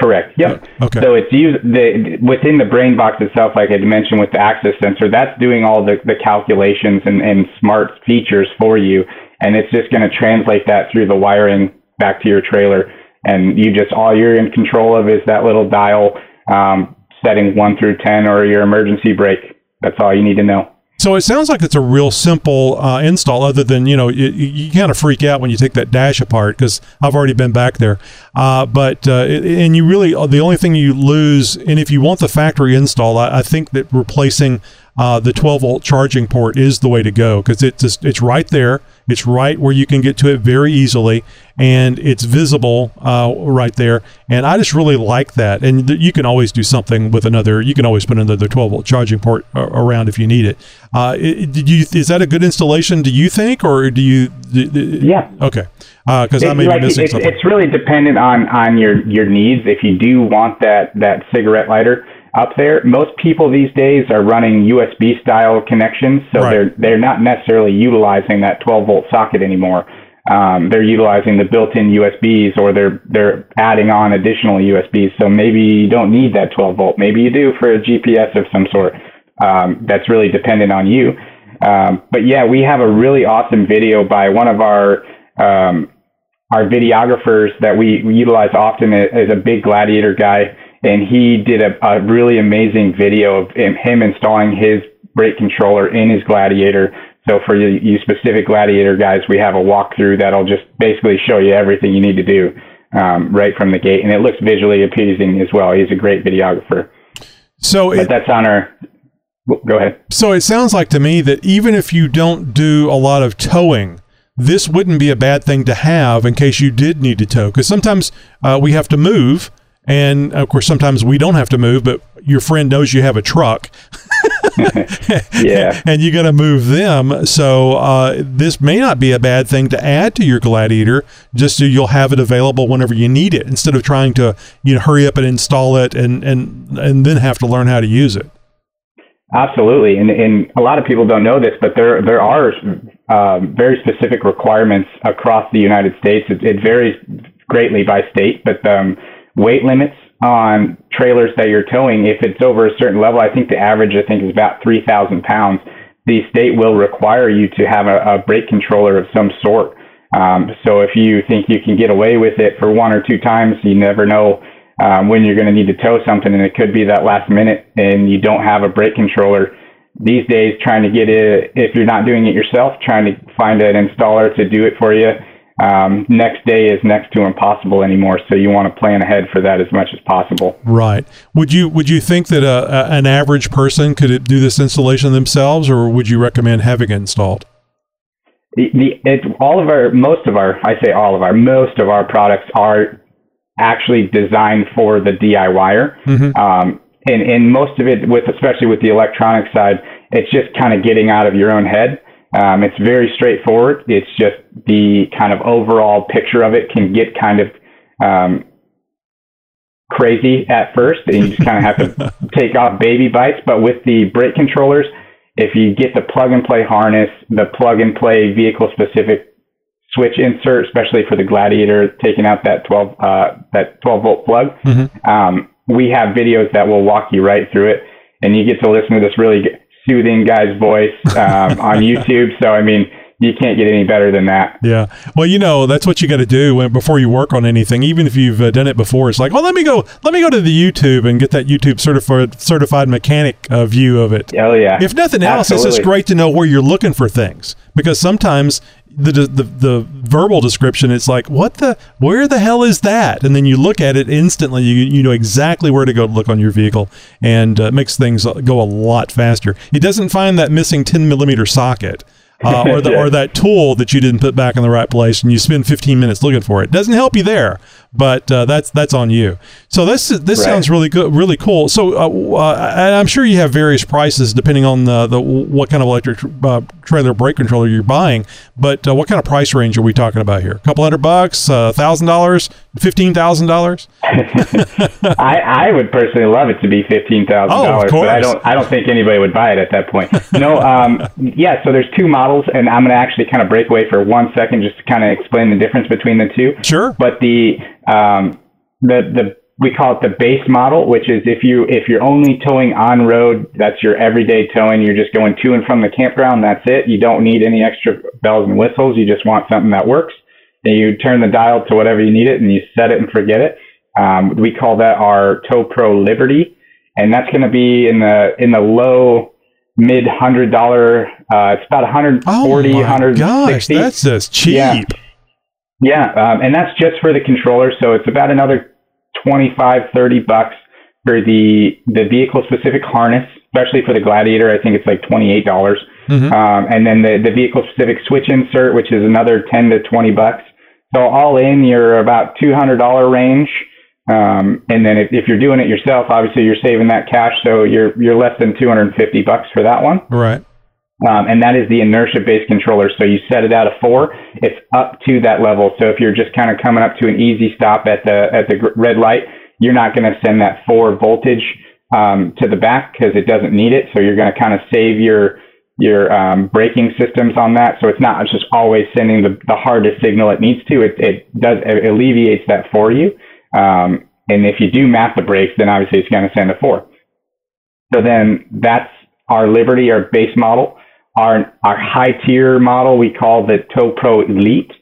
Correct. Yep. Okay. So it's used the within the brain box itself, like I mentioned with the axis sensor. That's doing all the, the calculations and, and smart features for you, and it's just going to translate that through the wiring back to your trailer. And you just all you're in control of is that little dial um, setting one through ten or your emergency brake. That's all you need to know. So it sounds like it's a real simple uh, install. Other than you know, you, you kind of freak out when you take that dash apart because I've already been back there. Uh, but uh, and you really the only thing you lose, and if you want the factory install, I, I think that replacing uh, the 12 volt charging port is the way to go because it's just, it's right there. It's right where you can get to it very easily, and it's visible uh, right there. And I just really like that. And th- you can always do something with another. You can always put another 12 volt charging port a- around if you need it. Uh, i- did you? Is that a good installation? Do you think, or do you? Yeah. Okay. Because I It- may be missing it's, something. it's really dependent on on your your needs. If you do want that that cigarette lighter up there, most people these days are running USB style connections, so Right. they're they're not necessarily utilizing that 12 volt socket anymore. um, they're utilizing the built-in USBs or they're they're adding on additional USBs. So maybe you don't need that 12 volt. Maybe you do for a GPS of some sort. Um, that's really dependent on you. Um, but yeah, we have a really awesome video by one of our um, our videographers that we, we utilize often as a big gladiator guy, and he did a, a really amazing video of him, him installing his brake controller in his gladiator so for you, you specific gladiator guys, we have a walkthrough that'll just basically show you everything you need to do um, right from the gate, and it looks visually appeasing as well. He's a great videographer. So it, that's on our. Go ahead. So it sounds like to me that even if you don't do a lot of towing, this wouldn't be a bad thing to have in case you did need to tow. Because sometimes uh, we have to move, and of course sometimes we don't have to move, but your friend knows you have a truck. yeah. and you got to move them. So uh, this may not be a bad thing to add to your Gladiator, just so you'll have it available whenever you need it, instead of trying to you know hurry up and install it and and and then have to learn how to use it. Absolutely, and and a lot of people don't know this, but there there are um, very specific requirements across the United States. It, it varies greatly by state, but um, weight limits on trailers that you're towing, if it's over a certain level, I think the average I think is about three thousand pounds. The state will require you to have a, a brake controller of some sort. Um, so if you think you can get away with it for one or two times, you never know um, when you're going to need to tow something, and it could be that last minute, and you don't have a brake controller. These days, trying to get it, if you're not doing it yourself, trying to find an installer to do it for you um, next day is next to impossible anymore. So you want to plan ahead for that as much as possible. Right. Would you would you think that a, a, an average person could do this installation themselves, or would you recommend having it installed? The, the it, all of our most of our I say all of our most of our products are actually designed for the DIYer. Mm-hmm. Um, and, and most of it with especially with the electronic side, it's just kind of getting out of your own head. Um, it's very straightforward. It's just the kind of overall picture of it can get kind of um, crazy at first, and you just kind of have to take off baby bites. But with the brake controllers, if you get the plug and play harness, the plug and play vehicle specific switch insert, especially for the Gladiator, taking out that 12 uh, that 12 volt plug, mm-hmm. um, we have videos that will walk you right through it, and you get to listen to this really soothing guy's voice um, on YouTube. So I mean, you can't get any better than that. Yeah. Well, you know, that's what you got to do when, before you work on anything. Even if you've uh, done it before, it's like, well, let me go, let me go to the YouTube and get that YouTube certified certified mechanic uh, view of it. Oh yeah. If nothing else, Absolutely. it's just great to know where you're looking for things because sometimes the, the the verbal description it's like what the where the hell is that? And then you look at it instantly you you know exactly where to go to look on your vehicle and uh, makes things go a lot faster. It doesn't find that missing 10 millimeter socket uh, or, the, or that tool that you didn't put back in the right place and you spend 15 minutes looking for it. Doesn't help you there, but uh, that's that's on you. So this this right. sounds really good, really cool. So uh, uh I'm sure you have various prices depending on the, the what kind of electric uh, trailer brake controller you're buying. But uh, what kind of price range are we talking about here? A couple hundred bucks, thousand dollars, fifteen thousand dollars. I I would personally love it to be fifteen thousand oh, dollars, but I don't I don't think anybody would buy it at that point. No, um, yeah. So there's two models, and I'm going to actually kind of break away for one second just to kind of explain the difference between the two. Sure. But the um, the the we call it the base model, which is if you if you're only towing on road, that's your everyday towing. You're just going to and from the campground. That's it. You don't need any extra bells and whistles. You just want something that works. And you turn the dial to whatever you need it, and you set it and forget it. Um, we call that our Tow Pro Liberty, and that's going to be in the in the low mid hundred dollar. Uh, it's about 140, oh my 160. Gosh, that's just cheap. Yeah. Yeah, um, and that's just for the controller. So it's about another 25, 30 bucks for the the vehicle specific harness, especially for the Gladiator. I think it's like twenty eight dollars. Mm-hmm. Um, and then the the vehicle specific switch insert, which is another ten to twenty bucks. So all in, you're about two hundred dollar range. Um, and then if, if you're doing it yourself, obviously you're saving that cash, so you're you're less than two hundred and fifty bucks for that one. Right. Um, and that is the inertia-based controller. So you set it out of four, it's up to that level. So if you're just kind of coming up to an easy stop at the at the red light, you're not going to send that four voltage um, to the back because it doesn't need it. So you're going to kind of save your your um, braking systems on that. So it's not just always sending the, the hardest signal it needs to. It, it does it alleviates that for you. Um, and if you do map the brakes, then obviously it's going to send a four. So then that's our Liberty, our base model. Our, our high tier model we call the Tow Pro Elite,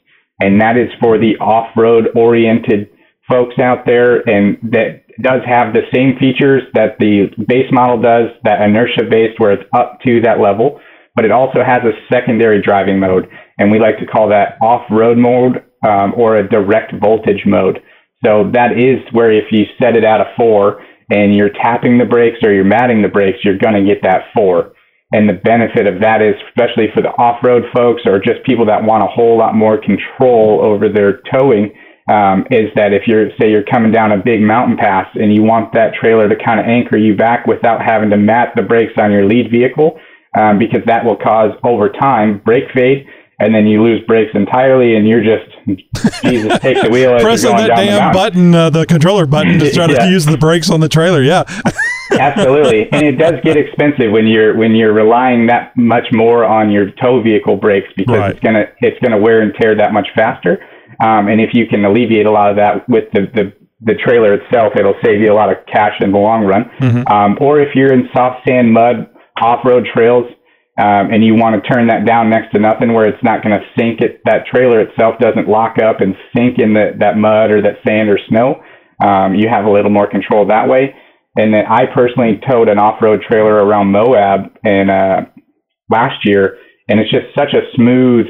and that is for the off road oriented folks out there, and that does have the same features that the base model does, that inertia based, where it's up to that level, but it also has a secondary driving mode, and we like to call that off road mode um, or a direct voltage mode. So that is where if you set it at a four and you're tapping the brakes or you're matting the brakes, you're going to get that four. And the benefit of that is, especially for the off-road folks or just people that want a whole lot more control over their towing, um, is that if you're, say, you're coming down a big mountain pass and you want that trailer to kind of anchor you back without having to mat the brakes on your lead vehicle, um, because that will cause over time brake fade and then you lose brakes entirely, and you're just Jesus take the wheel. Pressing that damn button, uh, the controller button, to try yeah. to use the brakes on the trailer. Yeah, absolutely, and it does get expensive when you're when you're relying that much more on your tow vehicle brakes because right. it's gonna it's gonna wear and tear that much faster. Um, and if you can alleviate a lot of that with the, the the trailer itself, it'll save you a lot of cash in the long run. Mm-hmm. Um, or if you're in soft sand, mud, off road trails, um, and you want to turn that down next to nothing where it's not going to sink it that trailer itself doesn't lock up and sink in the, that mud or that sand or snow um, you have a little more control that way and then i personally towed an off-road trailer around moab and uh, last year and it's just such a smooth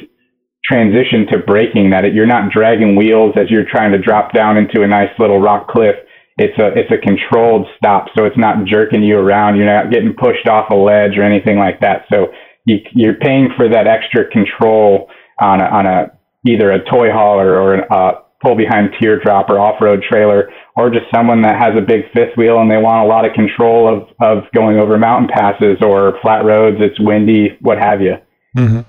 transition to braking that it, you're not dragging wheels as you're trying to drop down into a nice little rock cliff it's a it's a controlled stop, so it's not jerking you around. You're not getting pushed off a ledge or anything like that. So you, you're paying for that extra control on a, on a either a toy hauler or a pull behind teardrop or off road trailer, or just someone that has a big fifth wheel and they want a lot of control of of going over mountain passes or flat roads. It's windy, what have you. Mm-hmm.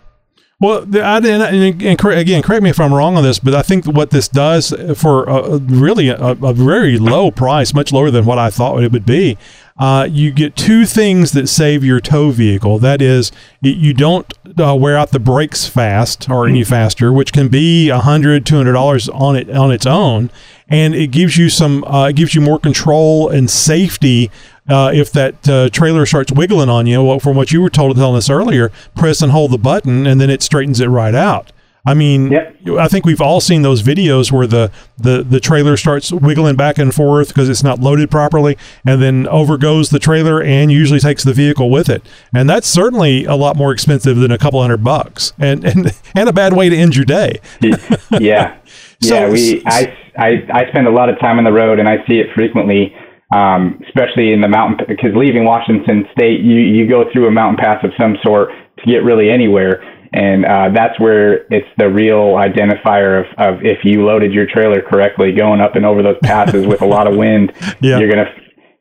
Well, I, and, again, correct me if I'm wrong on this, but I think what this does for a, really a, a, very low price, much lower than what I thought it would be, uh, you get two things that save your tow vehicle. That is, you don't uh, wear out the brakes fast or any faster, which can be a hundred, two hundred dollars on it on its own, and it gives you some, uh, it gives you more control and safety uh, if that uh, trailer starts wiggling on you, well, from what you were told telling us earlier, press and hold the button, and then it straightens it right out. I mean, yep. I think we've all seen those videos where the, the, the trailer starts wiggling back and forth because it's not loaded properly, and then over goes the trailer and usually takes the vehicle with it. And that's certainly a lot more expensive than a couple hundred bucks, and and, and a bad way to end your day. yeah, so, yeah. We I, I I spend a lot of time on the road, and I see it frequently um, especially in the mountain, because leaving Washington State, you, you go through a mountain pass of some sort to get really anywhere. And uh, that's where it's the real identifier of, of if you loaded your trailer correctly, going up and over those passes with a lot of wind, yeah. you're to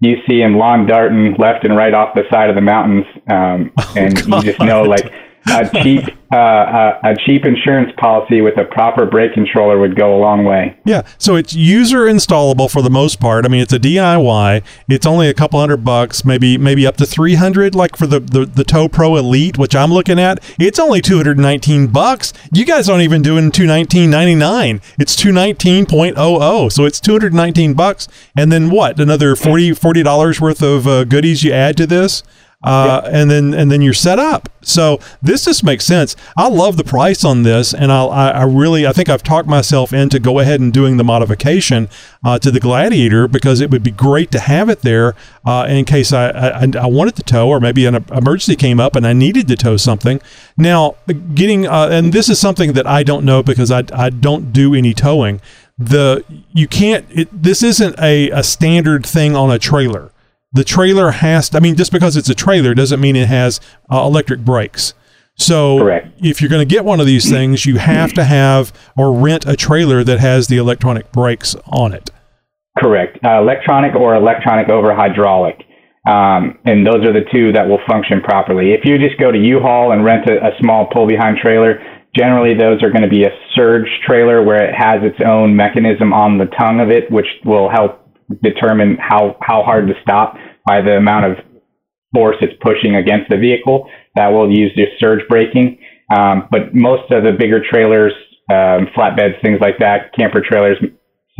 you see him lawn darting left and right off the side of the mountains, um, oh, and God. you just know like a cheap uh, a, a, cheap insurance policy with a proper brake controller would go a long way. Yeah, so it's user installable for the most part. I mean, it's a DIY. It's only a couple hundred bucks, maybe maybe up to three hundred. Like for the, the the Tow Pro Elite, which I'm looking at, it's only two hundred nineteen bucks. You guys aren't even doing two nineteen ninety nine. It's two nineteen point oh oh. So it's two hundred nineteen bucks, and then what? Another 40 dollars worth of uh, goodies you add to this uh, and then and then you're set up. So this just makes sense. I love the price on this, and I, I really I think I've talked myself into go ahead and doing the modification uh, to the Gladiator because it would be great to have it there uh, in case I, I, I wanted to tow or maybe an emergency came up and I needed to tow something. Now getting uh, and this is something that I don't know because I I don't do any towing. The you can't. It, this isn't a, a standard thing on a trailer the trailer has to, I mean, just because it's a trailer doesn't mean it has uh, electric brakes. So Correct. if you're going to get one of these things, you have to have or rent a trailer that has the electronic brakes on it. Correct. Uh, electronic or electronic over hydraulic. Um, and those are the two that will function properly. If you just go to U-Haul and rent a, a small pull behind trailer, generally those are going to be a surge trailer where it has its own mechanism on the tongue of it, which will help determine how, how hard to stop by the amount of force it's pushing against the vehicle. That will use your surge braking. Um, but most of the bigger trailers, um, flatbeds, things like that, camper trailers,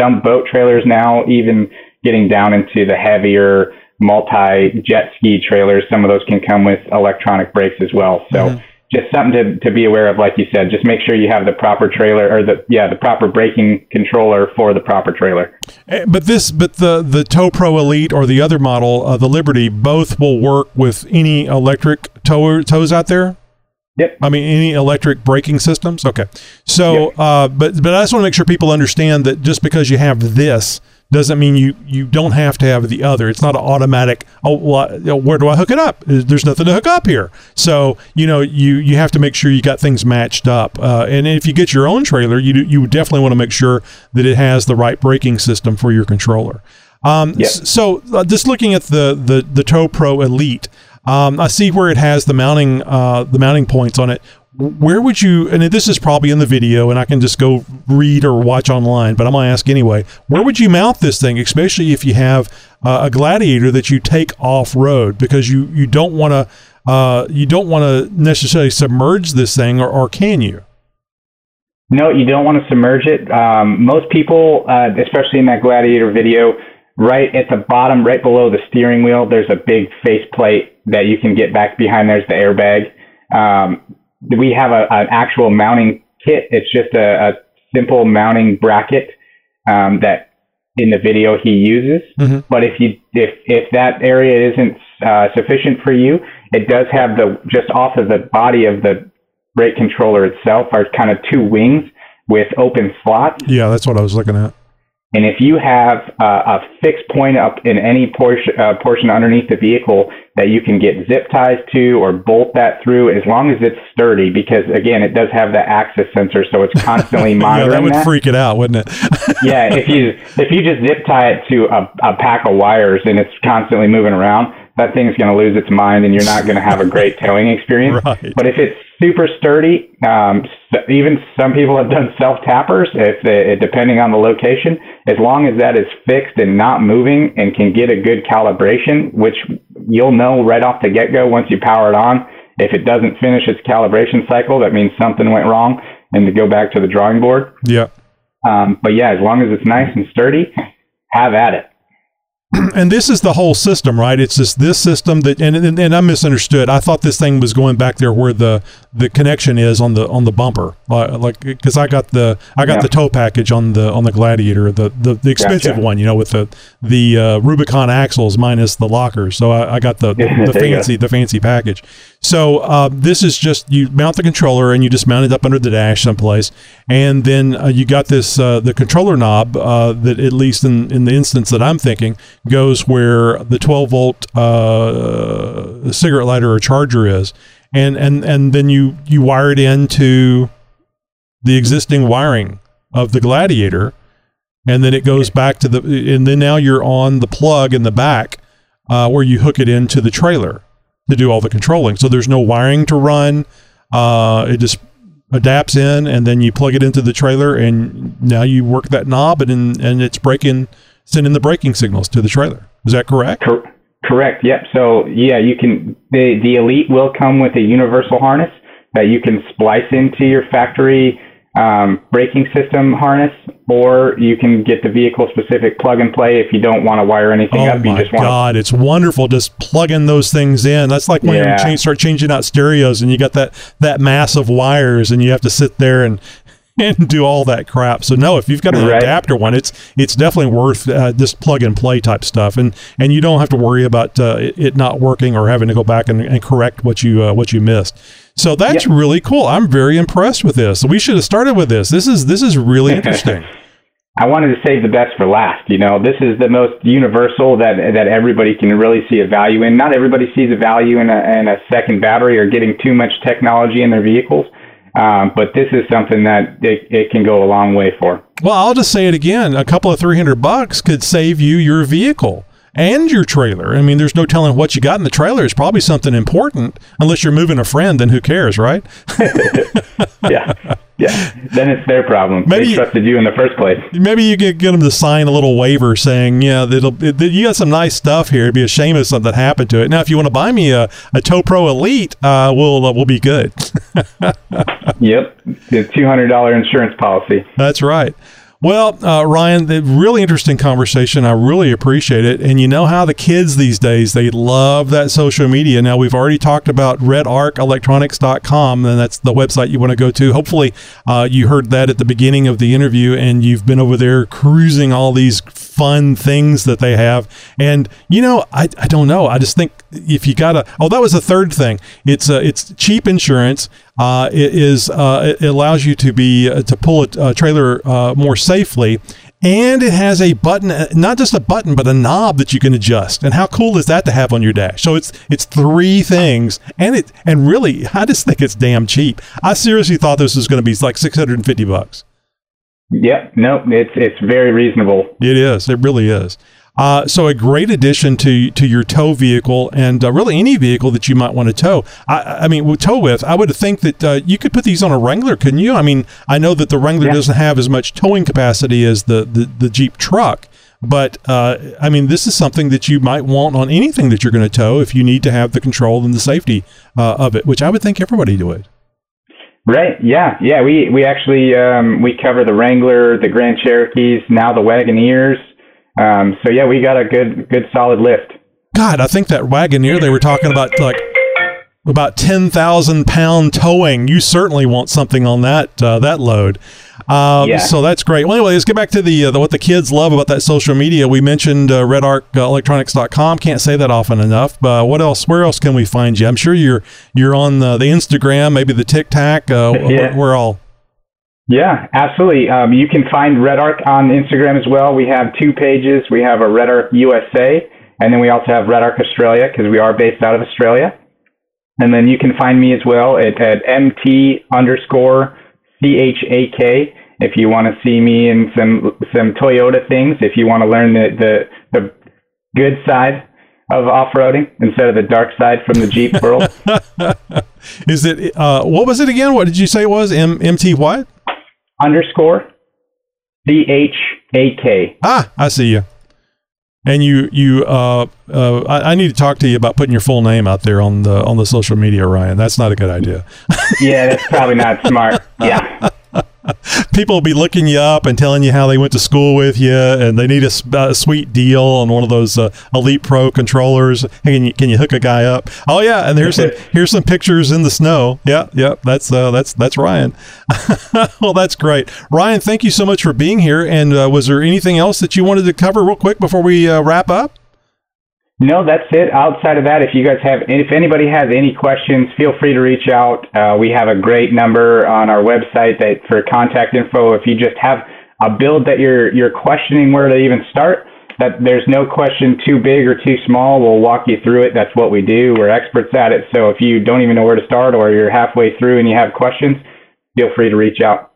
some boat trailers now, even getting down into the heavier multi jet ski trailers, some of those can come with electronic brakes as well. So mm-hmm. Just something to, to be aware of, like you said, just make sure you have the proper trailer or the, yeah, the proper braking controller for the proper trailer. Eh, but this, but the, the Tow Pro Elite or the other model, uh, the Liberty, both will work with any electric tow- tows out there? Yep. I mean, any electric braking systems? Okay. So, yep. uh, but, but I just want to make sure people understand that just because you have this, doesn't mean you you don't have to have the other. It's not an automatic. Oh, well, where do I hook it up? There's nothing to hook up here. So you know you you have to make sure you got things matched up. Uh, and if you get your own trailer, you you definitely want to make sure that it has the right braking system for your controller. Um, yeah. So uh, just looking at the the the Tow Pro Elite. Um, I see where it has the mounting uh, the mounting points on it where would you and this is probably in the video and i can just go read or watch online but i'm going to ask anyway. Where would you mount this thing especially if you have uh, a gladiator that you take off road because you you don't want to uh, you don't want to necessarily submerge this thing or, or can you? No you don't want to submerge it. Um, most people uh, especially in that gladiator video right at the bottom right below the steering wheel there's a big face plate that you can get back behind. There's the airbag. Um, we have a, an actual mounting kit. It's just a, a simple mounting bracket um, that in the video he uses. Mm-hmm. But if you if if that area isn't uh, sufficient for you, it does have the just off of the body of the brake controller itself are kind of two wings with open slots. Yeah, that's what I was looking at. And if you have uh, a fixed point up in any portion, uh, portion underneath the vehicle that you can get zip ties to or bolt that through, as long as it's sturdy, because again, it does have the axis sensor, so it's constantly monitoring. yeah, that would that. freak it out, wouldn't it? yeah, if you if you just zip tie it to a, a pack of wires and it's constantly moving around, that thing's going to lose its mind and you're not going to have a great towing experience. Right. But if it's super sturdy, um, even some people have done self tappers, if they, depending on the location, as long as that is fixed and not moving and can get a good calibration, which you'll know right off the get go once you power it on. If it doesn't finish its calibration cycle, that means something went wrong and to go back to the drawing board. Yeah. Um, but yeah, as long as it's nice and sturdy, have at it. and this is the whole system, right? It's just this system that, and, and, and I misunderstood. I thought this thing was going back there where the the connection is on the on the bumper, like because I got the I got yeah. the tow package on the on the Gladiator, the the, the expensive gotcha. one, you know, with the the uh, Rubicon axles minus the lockers. So I, I got the the, the fancy the fancy package. So uh, this is just you mount the controller and you just mount it up under the dash someplace, and then uh, you got this uh, the controller knob uh, that at least in in the instance that I'm thinking goes where the 12 volt uh, cigarette lighter or charger is, and and and then you you wire it into the existing wiring of the Gladiator, and then it goes back to the and then now you're on the plug in the back uh, where you hook it into the trailer to do all the controlling. So there's no wiring to run. Uh, it just adapts in, and then you plug it into the trailer, and now you work that knob, and and it's breaking, sending the braking signals to the trailer. Is that correct? Cor- correct. Yep. So yeah, you can. The the Elite will come with a universal harness that you can splice into your factory um, braking system harness, or you can get the vehicle specific plug and play if you don't want to wire anything oh up. You my just want God, it's wonderful just plugging those things in. That's like when yeah. you change, start changing out stereos and you got that that mass of wires and you have to sit there and and do all that crap. So no, if you've got an right. adapter one, it's it's definitely worth uh, this plug and play type stuff, and and you don't have to worry about uh, it not working or having to go back and, and correct what you uh, what you missed. So that's yep. really cool. I'm very impressed with this. We should have started with this. This is this is really interesting. I wanted to save the best for last. You know, this is the most universal that that everybody can really see a value in. Not everybody sees a value in a, in a second battery or getting too much technology in their vehicles. Um, but this is something that it, it can go a long way for. Well, I'll just say it again: a couple of three hundred bucks could save you your vehicle and your trailer. I mean, there's no telling what you got in the trailer. It's probably something important, unless you're moving a friend. Then who cares, right? yeah. Yeah, then it's their problem. Maybe- they trusted you in the first place. Maybe you could get them to sign a little waiver saying, yeah, that'll, that you got some nice stuff here. It'd be a shame if something happened to it. Now, if you want to buy me a, a Tow Pro Elite, uh, we'll, uh, we'll be good. Yep, the two hundred dollar insurance policy. That's right. Well, uh, Ryan, the really interesting conversation. I really appreciate it. And you know how the kids these days, they love that social media. Now, we've already talked about redarcelectronics.com, and that's the website you want to go to. Hopefully, uh, you heard that at the beginning of the interview, and you've been over there cruising all these fun things that they have. And, you know, I, I don't know. I just think if you got to, oh, that was the third thing. It's, uh, it's cheap insurance. Uh, it is uh, it allows you to be uh, to pull a, trailer uh, more safely, and it has a button, uh, not just a button, but a knob that you can adjust. And how cool is that to have on your dash? So it's it's three things, and it and really, I just think it's damn cheap. I seriously thought this was going to be like six hundred and fifty bucks. Yep, nope, it's it's very reasonable. It is. It really is. Uh, so a great addition to to your tow vehicle and uh, really any vehicle that you might want to tow. I, I mean, with tow with, I would think that uh, you could put these on a Wrangler, couldn't you? I mean, I know that the Wrangler Yeah. doesn't have as much towing capacity as the the, the Jeep truck, but uh, I mean, this is something that you might want on anything that you're going to tow if you need to have the control and the safety uh, of it, which I would think everybody would. Right? Yeah, yeah. We we actually um, we cover the Wrangler, the Grand Cherokees, now the Wagoneers. Um, so yeah, we got a good good solid lift. God, I think that Wagoneer they were talking about like about ten thousand pound towing. You certainly want something on that uh, that load. Um, Yeah. So that's great. Well, anyway, let's get back to the, uh, the what the kids love about that social media. We mentioned uh, RedArcElectronics.com. Can't say that often enough. But what else? Where else can we find you? I'm sure you're you're on the, the Instagram, maybe the TikTok. Uh, Yeah. we're, we're all Yeah, absolutely. Um, you can find Redarc on Instagram as well. We have two pages. We have a Redarc USA, and then we also have Redarc Australia because we are based out of Australia. And then you can find me as well at, at MT underscore CHAK if you want to see me in some some Toyota things. If you want to learn the, the, the good side of off roading instead of the dark side from the Jeep world. is it? Uh, what was it again? What did you say it was? M MT what? Underscore CHAK. Ah, I see you. And you, you, uh, uh, I, I need to talk to you about putting your full name out there on the on the social media, Ryan. That's not a good idea. Yeah, that's probably not smart. Yeah. People will be looking you up and telling you how they went to school with you, and they need a sweet deal on one of those uh, Elite Pro controllers. Hey, can you can you hook a guy up? Oh yeah, and here's some here's some pictures in the snow. Yeah, yeah, that's uh, that's that's Ryan. well, that's great, Ryan. Thank you so much for being here. And uh, was there anything else that you wanted to cover real quick before we uh, wrap up? No, that's it. Outside of that, if you guys have, if anybody has any questions, feel free to reach out. Uh, we have a great number on our website that for contact info. If you just have a build that you're you're questioning where to even start, that there's no question too big or too small. We'll walk you through it. That's what we do. We're experts at it. So if you don't even know where to start or you're halfway through and you have questions, feel free to reach out.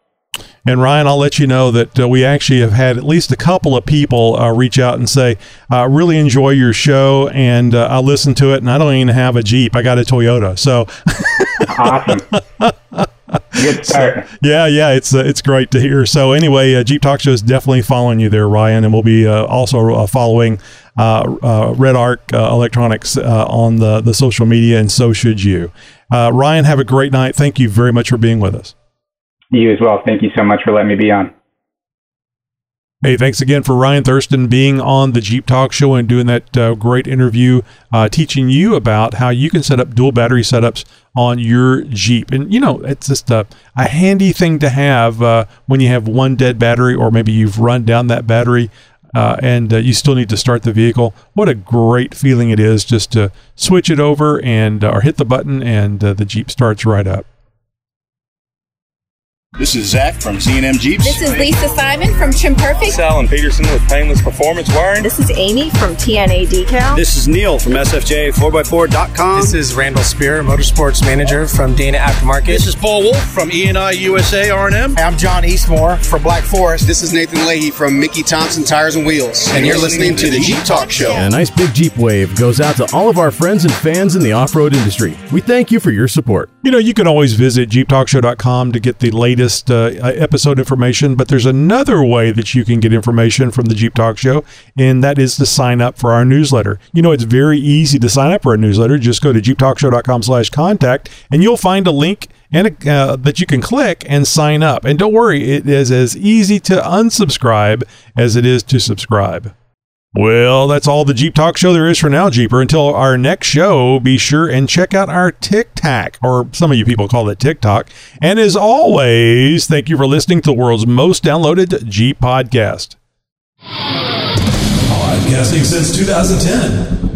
And Ryan, I'll let you know that uh, we actually have had at least a couple of people uh, reach out and say, "I really enjoy your show, and uh, I listen to it, and I don't even have a Jeep. I got a Toyota." So, Awesome. Good start. yeah, yeah, it's uh, it's great to hear. So, anyway, uh, Jeep Talk Show is definitely following you there, Ryan, and we'll be uh, also uh, following uh, uh, Redarc uh, Electronics uh, on the the social media, and so should you. Uh, Ryan, have a great night. Thank you very much for being with us. You as well. Thank you so much for letting me be on. Hey, thanks again for Ryan Thurston being on the Jeep Talk Show and doing that uh, great interview, uh, teaching you about how you can set up dual battery setups on your Jeep. And, you know, it's just a, a handy thing to have uh, when you have one dead battery or maybe you've run down that battery uh, and uh, you still need to start the vehicle. What a great feeling it is just to switch it over and uh, or hit the button and uh, the Jeep starts right up. This is Zach from Z&M Jeeps. This is Lisa Simon from Trim Perfect. This is Alan Peterson with Painless Performance Wiring. This is Amy from TNA Decal. This is Neil from SFJ4x4.com. This is Randall Spear, Motorsports Manager from Dana Aftermarket. This is Paul Wolf from ENI USA R&M. I'm John Eastmore for Black Forest. This is Nathan Leahy from Mickey Thompson Tires and Wheels. And you're listening to the Jeep Talk Show. And a nice big Jeep wave goes out to all of our friends and fans in the off road industry. We thank you for your support. You know, you can always visit jeeptalkshow.com to get the latest latest uh, episode information. But there's another way that you can get information from the Jeep Talk Show, and that is to sign up for our newsletter. You know, it's very easy to sign up for a newsletter. Just go to jeeptalkshow.com/contact, and you'll find a link and uh, that you can click and sign up. And don't worry, it is as easy to unsubscribe as it is to subscribe. Well, that's all the Jeep Talk show there is for now, Jeeper. Until our next show, be sure and check out our TikTok, or some of you people call it TikTok. And as always, thank you for listening to the world's most downloaded Jeep podcast. Podcasting since 2010.